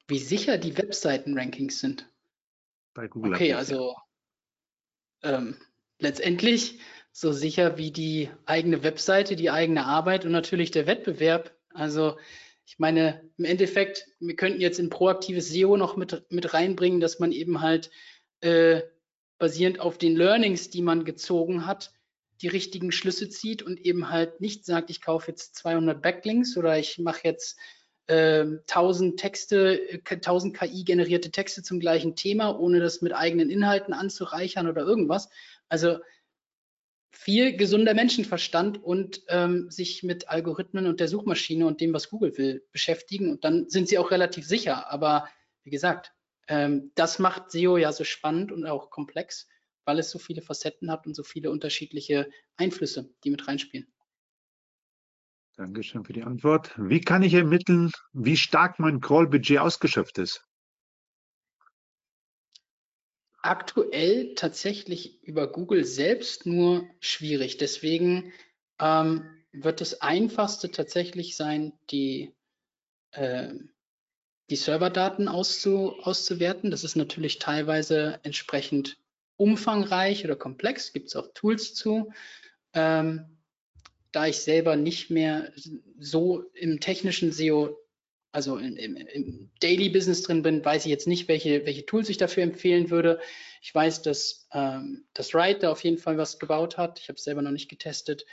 Wie sicher die Webseiten-Rankings sind? Bei Google okay, Updates. also ähm, letztendlich so sicher wie die eigene Webseite, die eigene Arbeit und natürlich der Wettbewerb. Also ich meine, im Endeffekt, wir könnten jetzt in proaktives SEO noch mit, mit reinbringen, dass man eben halt äh, basierend auf den Learnings, die man gezogen hat, die richtigen Schlüsse zieht und eben halt nicht sagt, ich kaufe jetzt 200 Backlinks oder ich mache jetzt äh, 1000 Texte, 1000 KI-generierte Texte zum gleichen Thema, ohne das mit eigenen Inhalten anzureichern oder irgendwas. Also viel gesunder Menschenverstand und ähm, sich mit Algorithmen und der Suchmaschine und dem, was Google will, beschäftigen. Und dann sind sie auch relativ sicher. Aber wie gesagt, ähm, das macht SEO ja so spannend und auch komplex, weil es so viele Facetten hat und so viele unterschiedliche Einflüsse, die mit reinspielen. Dankeschön für die Antwort. Wie kann ich ermitteln, wie stark mein Crawl-Budget ausgeschöpft ist? Aktuell tatsächlich über Google selbst nur schwierig. Deswegen ähm, wird das Einfachste tatsächlich sein, die, äh, die Serverdaten auszu, auszuwerten. Das ist natürlich teilweise entsprechend umfangreich oder komplex, gibt es auch Tools zu. Ähm, da ich selber nicht mehr so im technischen SEO also im, im, im, Daily Business drin bin, weiß ich jetzt nicht, welche, welche Tools ich dafür empfehlen würde. Ich weiß, dass ähm, das Ride da auf jeden Fall was gebaut hat. Ich habe es selber noch nicht getestet.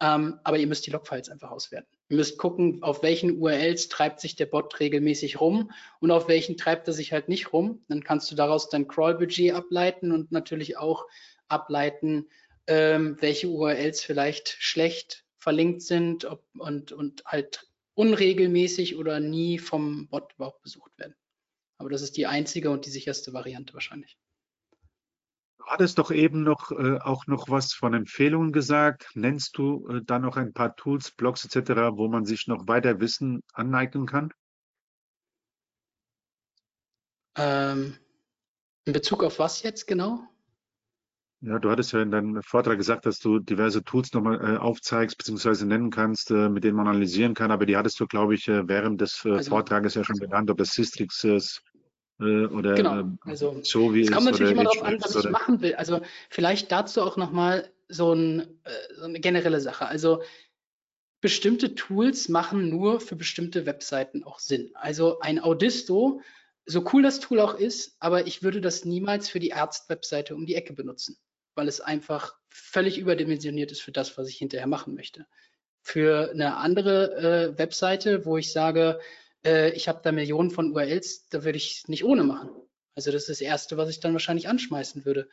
Ähm, aber ihr müsst die Logfiles einfach auswerten. Ihr müsst gucken, auf welchen URLs treibt sich der Bot regelmäßig rum und auf welchen treibt er sich halt nicht rum. Dann kannst du daraus dein Crawl-Budget ableiten und natürlich auch ableiten, ähm, welche URLs vielleicht schlecht verlinkt sind ob, und, und halt unregelmäßig oder nie vom Bot überhaupt besucht werden. Aber das ist die einzige und die sicherste Variante wahrscheinlich. Du hattest doch eben noch äh, auch noch was von Empfehlungen gesagt. Nennst du äh, da noch ein paar Tools, Blogs etc., wo man sich noch weiter Wissen aneignen kann? Ähm, in Bezug auf was jetzt genau? Ja, du hattest ja in deinem Vortrag gesagt, dass du diverse Tools nochmal äh, aufzeigst bzw. nennen kannst, äh, mit denen man analysieren kann, aber die hattest du, glaube ich, äh, während des äh, also, Vortrages ja schon genannt, ob das Systrix ist äh, oder genau, ähm, also, so wie es kommt natürlich immer darauf an, was ich machen will. Also vielleicht dazu auch nochmal so, ein, äh, so eine generelle Sache. Also bestimmte Tools machen nur für bestimmte Webseiten auch Sinn. Also ein Audisto, so cool das Tool auch ist, aber ich würde das niemals für die Arzt-Webseite um die Ecke benutzen weil es einfach völlig überdimensioniert ist für das, was ich hinterher machen möchte. Für eine andere äh, Webseite, wo ich sage, äh, ich habe da Millionen von URLs, da würde ich nicht ohne machen. Also das ist das Erste, was ich dann wahrscheinlich anschmeißen würde.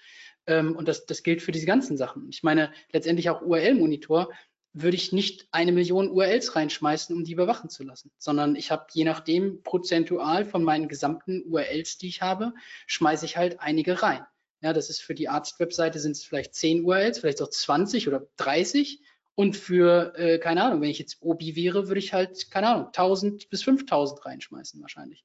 Ähm, und das, das gilt für diese ganzen Sachen. Ich meine, letztendlich auch URL-Monitor würde ich nicht eine Million URLs reinschmeißen, um die überwachen zu lassen, sondern ich habe je nachdem prozentual von meinen gesamten URLs, die ich habe, schmeiße ich halt einige rein. Ja, das ist für die Arzt-Webseite sind es vielleicht 10 URLs, vielleicht auch 20 oder 30. Und für, äh, keine Ahnung, wenn ich jetzt OBI wäre, würde ich halt, keine Ahnung, 1000 bis 5000 reinschmeißen wahrscheinlich.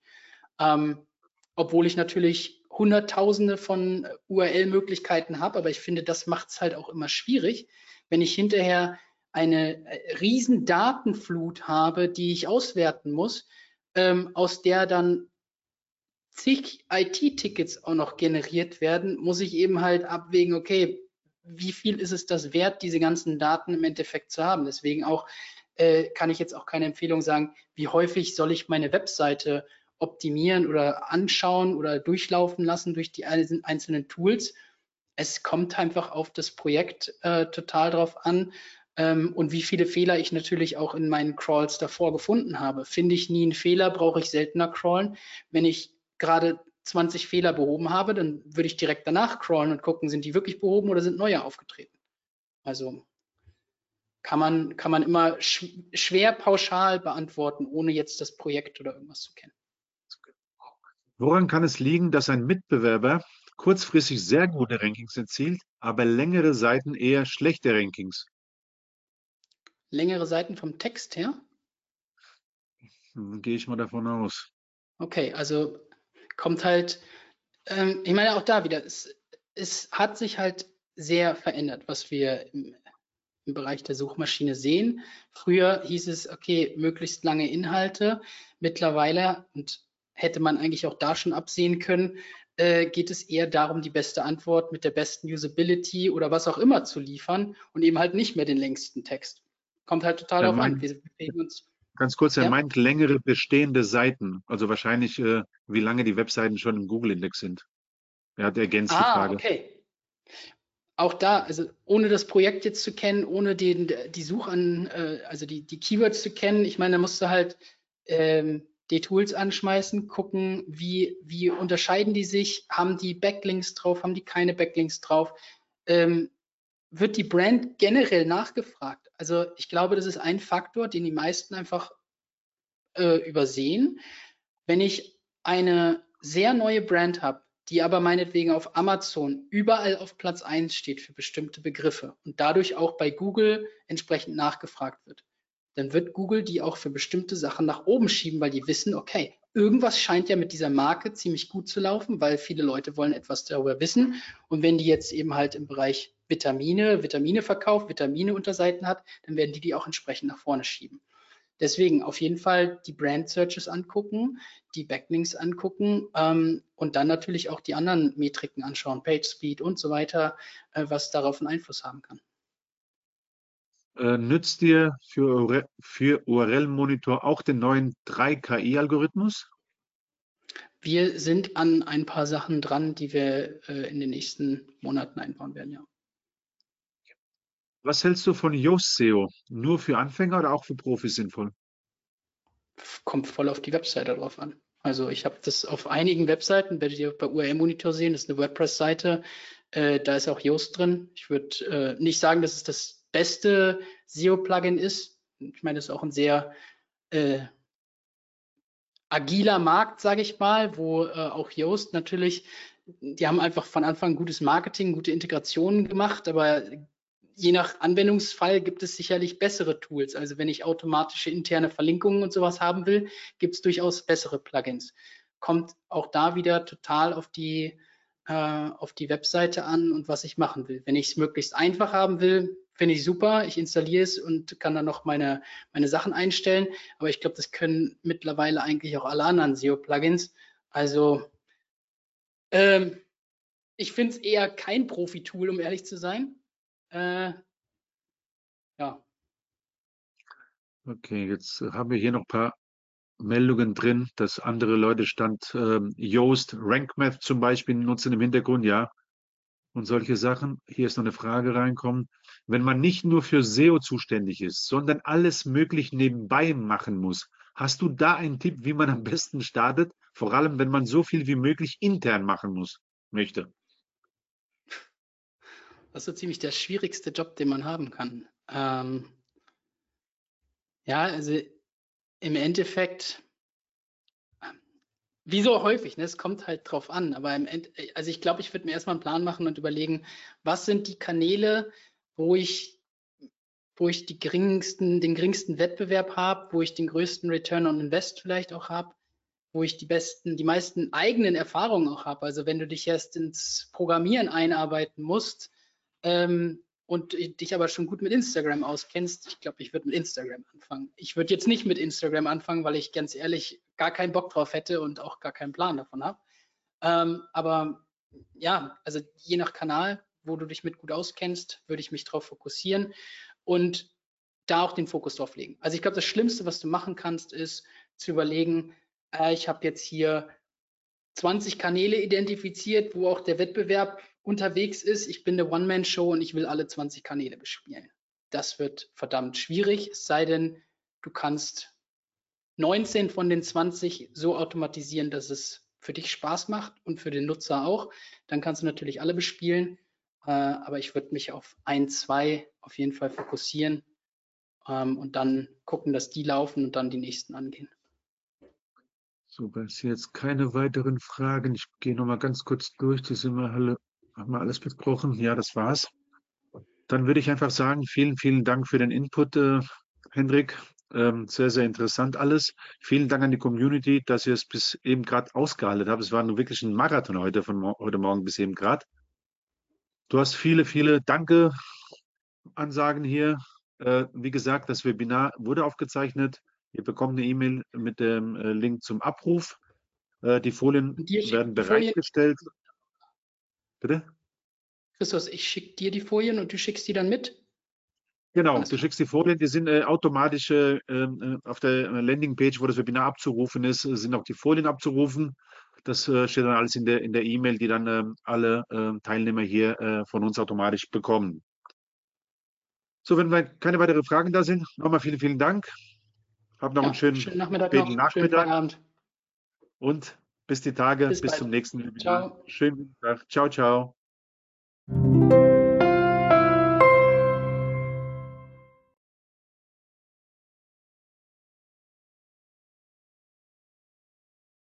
Ähm, obwohl ich natürlich Hunderttausende von URL-Möglichkeiten habe, aber ich finde, das macht es halt auch immer schwierig, wenn ich hinterher eine äh, riesen Datenflut habe, die ich auswerten muss, ähm, aus der dann zig IT-Tickets auch noch generiert werden, muss ich eben halt abwägen, okay, wie viel ist es das wert, diese ganzen Daten im Endeffekt zu haben? Deswegen auch äh, kann ich jetzt auch keine Empfehlung sagen, wie häufig soll ich meine Webseite optimieren oder anschauen oder durchlaufen lassen durch die einzelnen Tools. Es kommt einfach auf das Projekt äh, total drauf an ähm, und wie viele Fehler ich natürlich auch in meinen Crawls davor gefunden habe. Finde ich nie einen Fehler, brauche ich seltener crawlen. Wenn ich gerade 20 Fehler behoben habe, dann würde ich direkt danach crawlen und gucken, sind die wirklich behoben oder sind neue aufgetreten. Also kann man, kann man immer sch schwer pauschal beantworten, ohne jetzt das Projekt oder irgendwas zu kennen. Woran kann es liegen, dass ein Mitbewerber kurzfristig sehr gute Rankings erzielt, aber längere Seiten eher schlechte Rankings? längere Seiten vom Text her? Gehe ich mal davon aus. Okay, also kommt halt, ähm, ich meine auch da wieder, es, es hat sich halt sehr verändert, was wir im, im Bereich der Suchmaschine sehen. Früher hieß es, okay, möglichst lange Inhalte. Mittlerweile, und hätte man eigentlich auch da schon absehen können, äh, geht es eher darum, die beste Antwort mit der besten Usability oder was auch immer zu liefern und eben halt nicht mehr den längsten Text. Kommt halt total darauf an. Wir bewegen uns. Ganz kurz, er ja? meint längere bestehende Seiten, also wahrscheinlich, äh, wie lange die Webseiten schon im Google-Index sind. Er hat ergänzt ah, die Frage. Okay. Auch da, also ohne das Projekt jetzt zu kennen, ohne den, die Such an, äh, also die, die Keywords zu kennen, ich meine, da musst du halt ähm, die Tools anschmeißen, gucken, wie, wie unterscheiden die sich, haben die Backlinks drauf, haben die keine Backlinks drauf, ähm, wird die Brand generell nachgefragt. Also ich glaube, das ist ein Faktor, den die meisten einfach äh, übersehen. Wenn ich eine sehr neue Brand habe, die aber meinetwegen auf Amazon überall auf Platz 1 steht für bestimmte Begriffe und dadurch auch bei Google entsprechend nachgefragt wird, dann wird Google die auch für bestimmte Sachen nach oben schieben, weil die wissen, okay, irgendwas scheint ja mit dieser Marke ziemlich gut zu laufen, weil viele Leute wollen etwas darüber wissen. Und wenn die jetzt eben halt im Bereich Vitamine, Vitamine verkauft, Vitamine Unterseiten hat, dann werden die die auch entsprechend nach vorne schieben. Deswegen auf jeden Fall die Brand Searches angucken, die Backlinks angucken ähm, und dann natürlich auch die anderen Metriken anschauen, Page Speed und so weiter, äh, was darauf einen Einfluss haben kann. Äh, nützt dir für, für URL Monitor auch den neuen 3KI-Algorithmus? Wir sind an ein paar Sachen dran, die wir äh, in den nächsten Monaten einbauen werden, ja. Was hältst du von Yoast SEO? Nur für Anfänger oder auch für Profis sinnvoll? Kommt voll auf die Webseite drauf an. Also ich habe das auf einigen Webseiten, werdet ihr bei URL Monitor sehen, das ist eine WordPress-Seite, äh, da ist auch Yoast drin. Ich würde nicht sagen, dass es das beste SEO-Plugin ist. Ich meine, das ist auch ein sehr äh, agiler Markt, sage ich mal, wo äh, auch Yoast natürlich, die haben einfach von Anfang gutes Marketing, gute Integrationen gemacht, aber je nach Anwendungsfall gibt es sicherlich bessere Tools. Also wenn ich automatische interne Verlinkungen und sowas haben will, gibt es durchaus bessere Plugins. Kommt auch da wieder total auf die, äh, auf die Webseite an und was ich machen will. Wenn ich es möglichst einfach haben will, finde ich super. Ich installiere es und kann dann noch meine, meine Sachen einstellen. Aber ich glaube, das können mittlerweile eigentlich auch alle anderen SEO-Plugins. Also ähm, ich finde es eher kein Profi-Tool, um ehrlich zu sein. Äh, ja. Okay, jetzt haben wir hier noch ein paar Meldungen drin, dass andere Leute stand ähm, Yoast, RankMath zum Beispiel nutzen im Hintergrund, ja. Und solche Sachen. Hier ist noch eine Frage reinkommen. Wenn man nicht nur für SEO zuständig ist, sondern alles möglich nebenbei machen muss, hast du da einen Tipp, wie man am besten startet? Vor allem, wenn man so viel wie möglich intern machen muss, möchte. Das ist so ziemlich der schwierigste Job, den man haben kann. Ähm, ja, also im Endeffekt, wie so häufig, ne, es kommt halt drauf an, aber im End, also ich glaube, ich würde mir erstmal einen Plan machen und überlegen, was sind die Kanäle, wo ich wo ich die geringsten, den geringsten Wettbewerb habe, wo ich den größten Return on Invest vielleicht auch habe, wo ich die besten, die meisten eigenen Erfahrungen auch habe. Also wenn du dich erst ins Programmieren einarbeiten musst, ähm, und dich aber schon gut mit Instagram auskennst, ich glaube, ich würde mit Instagram anfangen. Ich würde jetzt nicht mit Instagram anfangen, weil ich ganz ehrlich gar keinen Bock drauf hätte und auch gar keinen Plan davon habe. Ähm, aber ja, also je nach Kanal, wo du dich mit gut auskennst, würde ich mich darauf fokussieren und da auch den Fokus drauf legen. Also ich glaube, das Schlimmste, was du machen kannst, ist zu überlegen, äh, ich habe jetzt hier 20 Kanäle identifiziert, wo auch der Wettbewerb unterwegs ist, ich bin eine One-Man-Show und ich will alle 20 Kanäle bespielen. Das wird verdammt schwierig, es sei denn, du kannst 19 von den 20 so automatisieren, dass es für dich Spaß macht und für den Nutzer auch. Dann kannst du natürlich alle bespielen, äh, aber ich würde mich auf ein, zwei auf jeden Fall fokussieren ähm, und dann gucken, dass die laufen und dann die nächsten angehen. Super, ich sehe jetzt keine weiteren Fragen. Ich gehe nochmal ganz kurz durch. Die sind wir alle haben wir alles besprochen? Ja, das war's. Dann würde ich einfach sagen, vielen, vielen Dank für den Input, äh, Hendrik. Ähm, sehr, sehr interessant alles. Vielen Dank an die Community, dass ihr es bis eben gerade ausgehalten habt. Es war nun wirklich ein Marathon heute, von heute Morgen bis eben gerade. Du hast viele, viele Danke-Ansagen hier. Äh, wie gesagt, das Webinar wurde aufgezeichnet. Ihr bekommt eine E-Mail mit dem äh, Link zum Abruf. Äh, die Folien werden bereitgestellt. Bitte? Christus, ich schicke dir die Folien und du schickst die dann mit? Genau, Alles du schickst die Folien, die sind äh, automatisch äh, äh, auf der Landingpage, wo das Webinar abzurufen ist, sind auch die Folien abzurufen. Das äh, steht dann alles in der in der E-Mail, die dann ähm, alle ähm, Teilnehmer hier äh, von uns automatisch bekommen. So, wenn keine weiteren Fragen da sind, nochmal vielen, vielen Dank. Hab noch ja, einen schönen, schönen Nachmittag. Noch. Nachmittag. Schönen Und bis die Tage, bis, bis zum nächsten Webinar. Ciao. Schönen Tag. Ciao, ciao.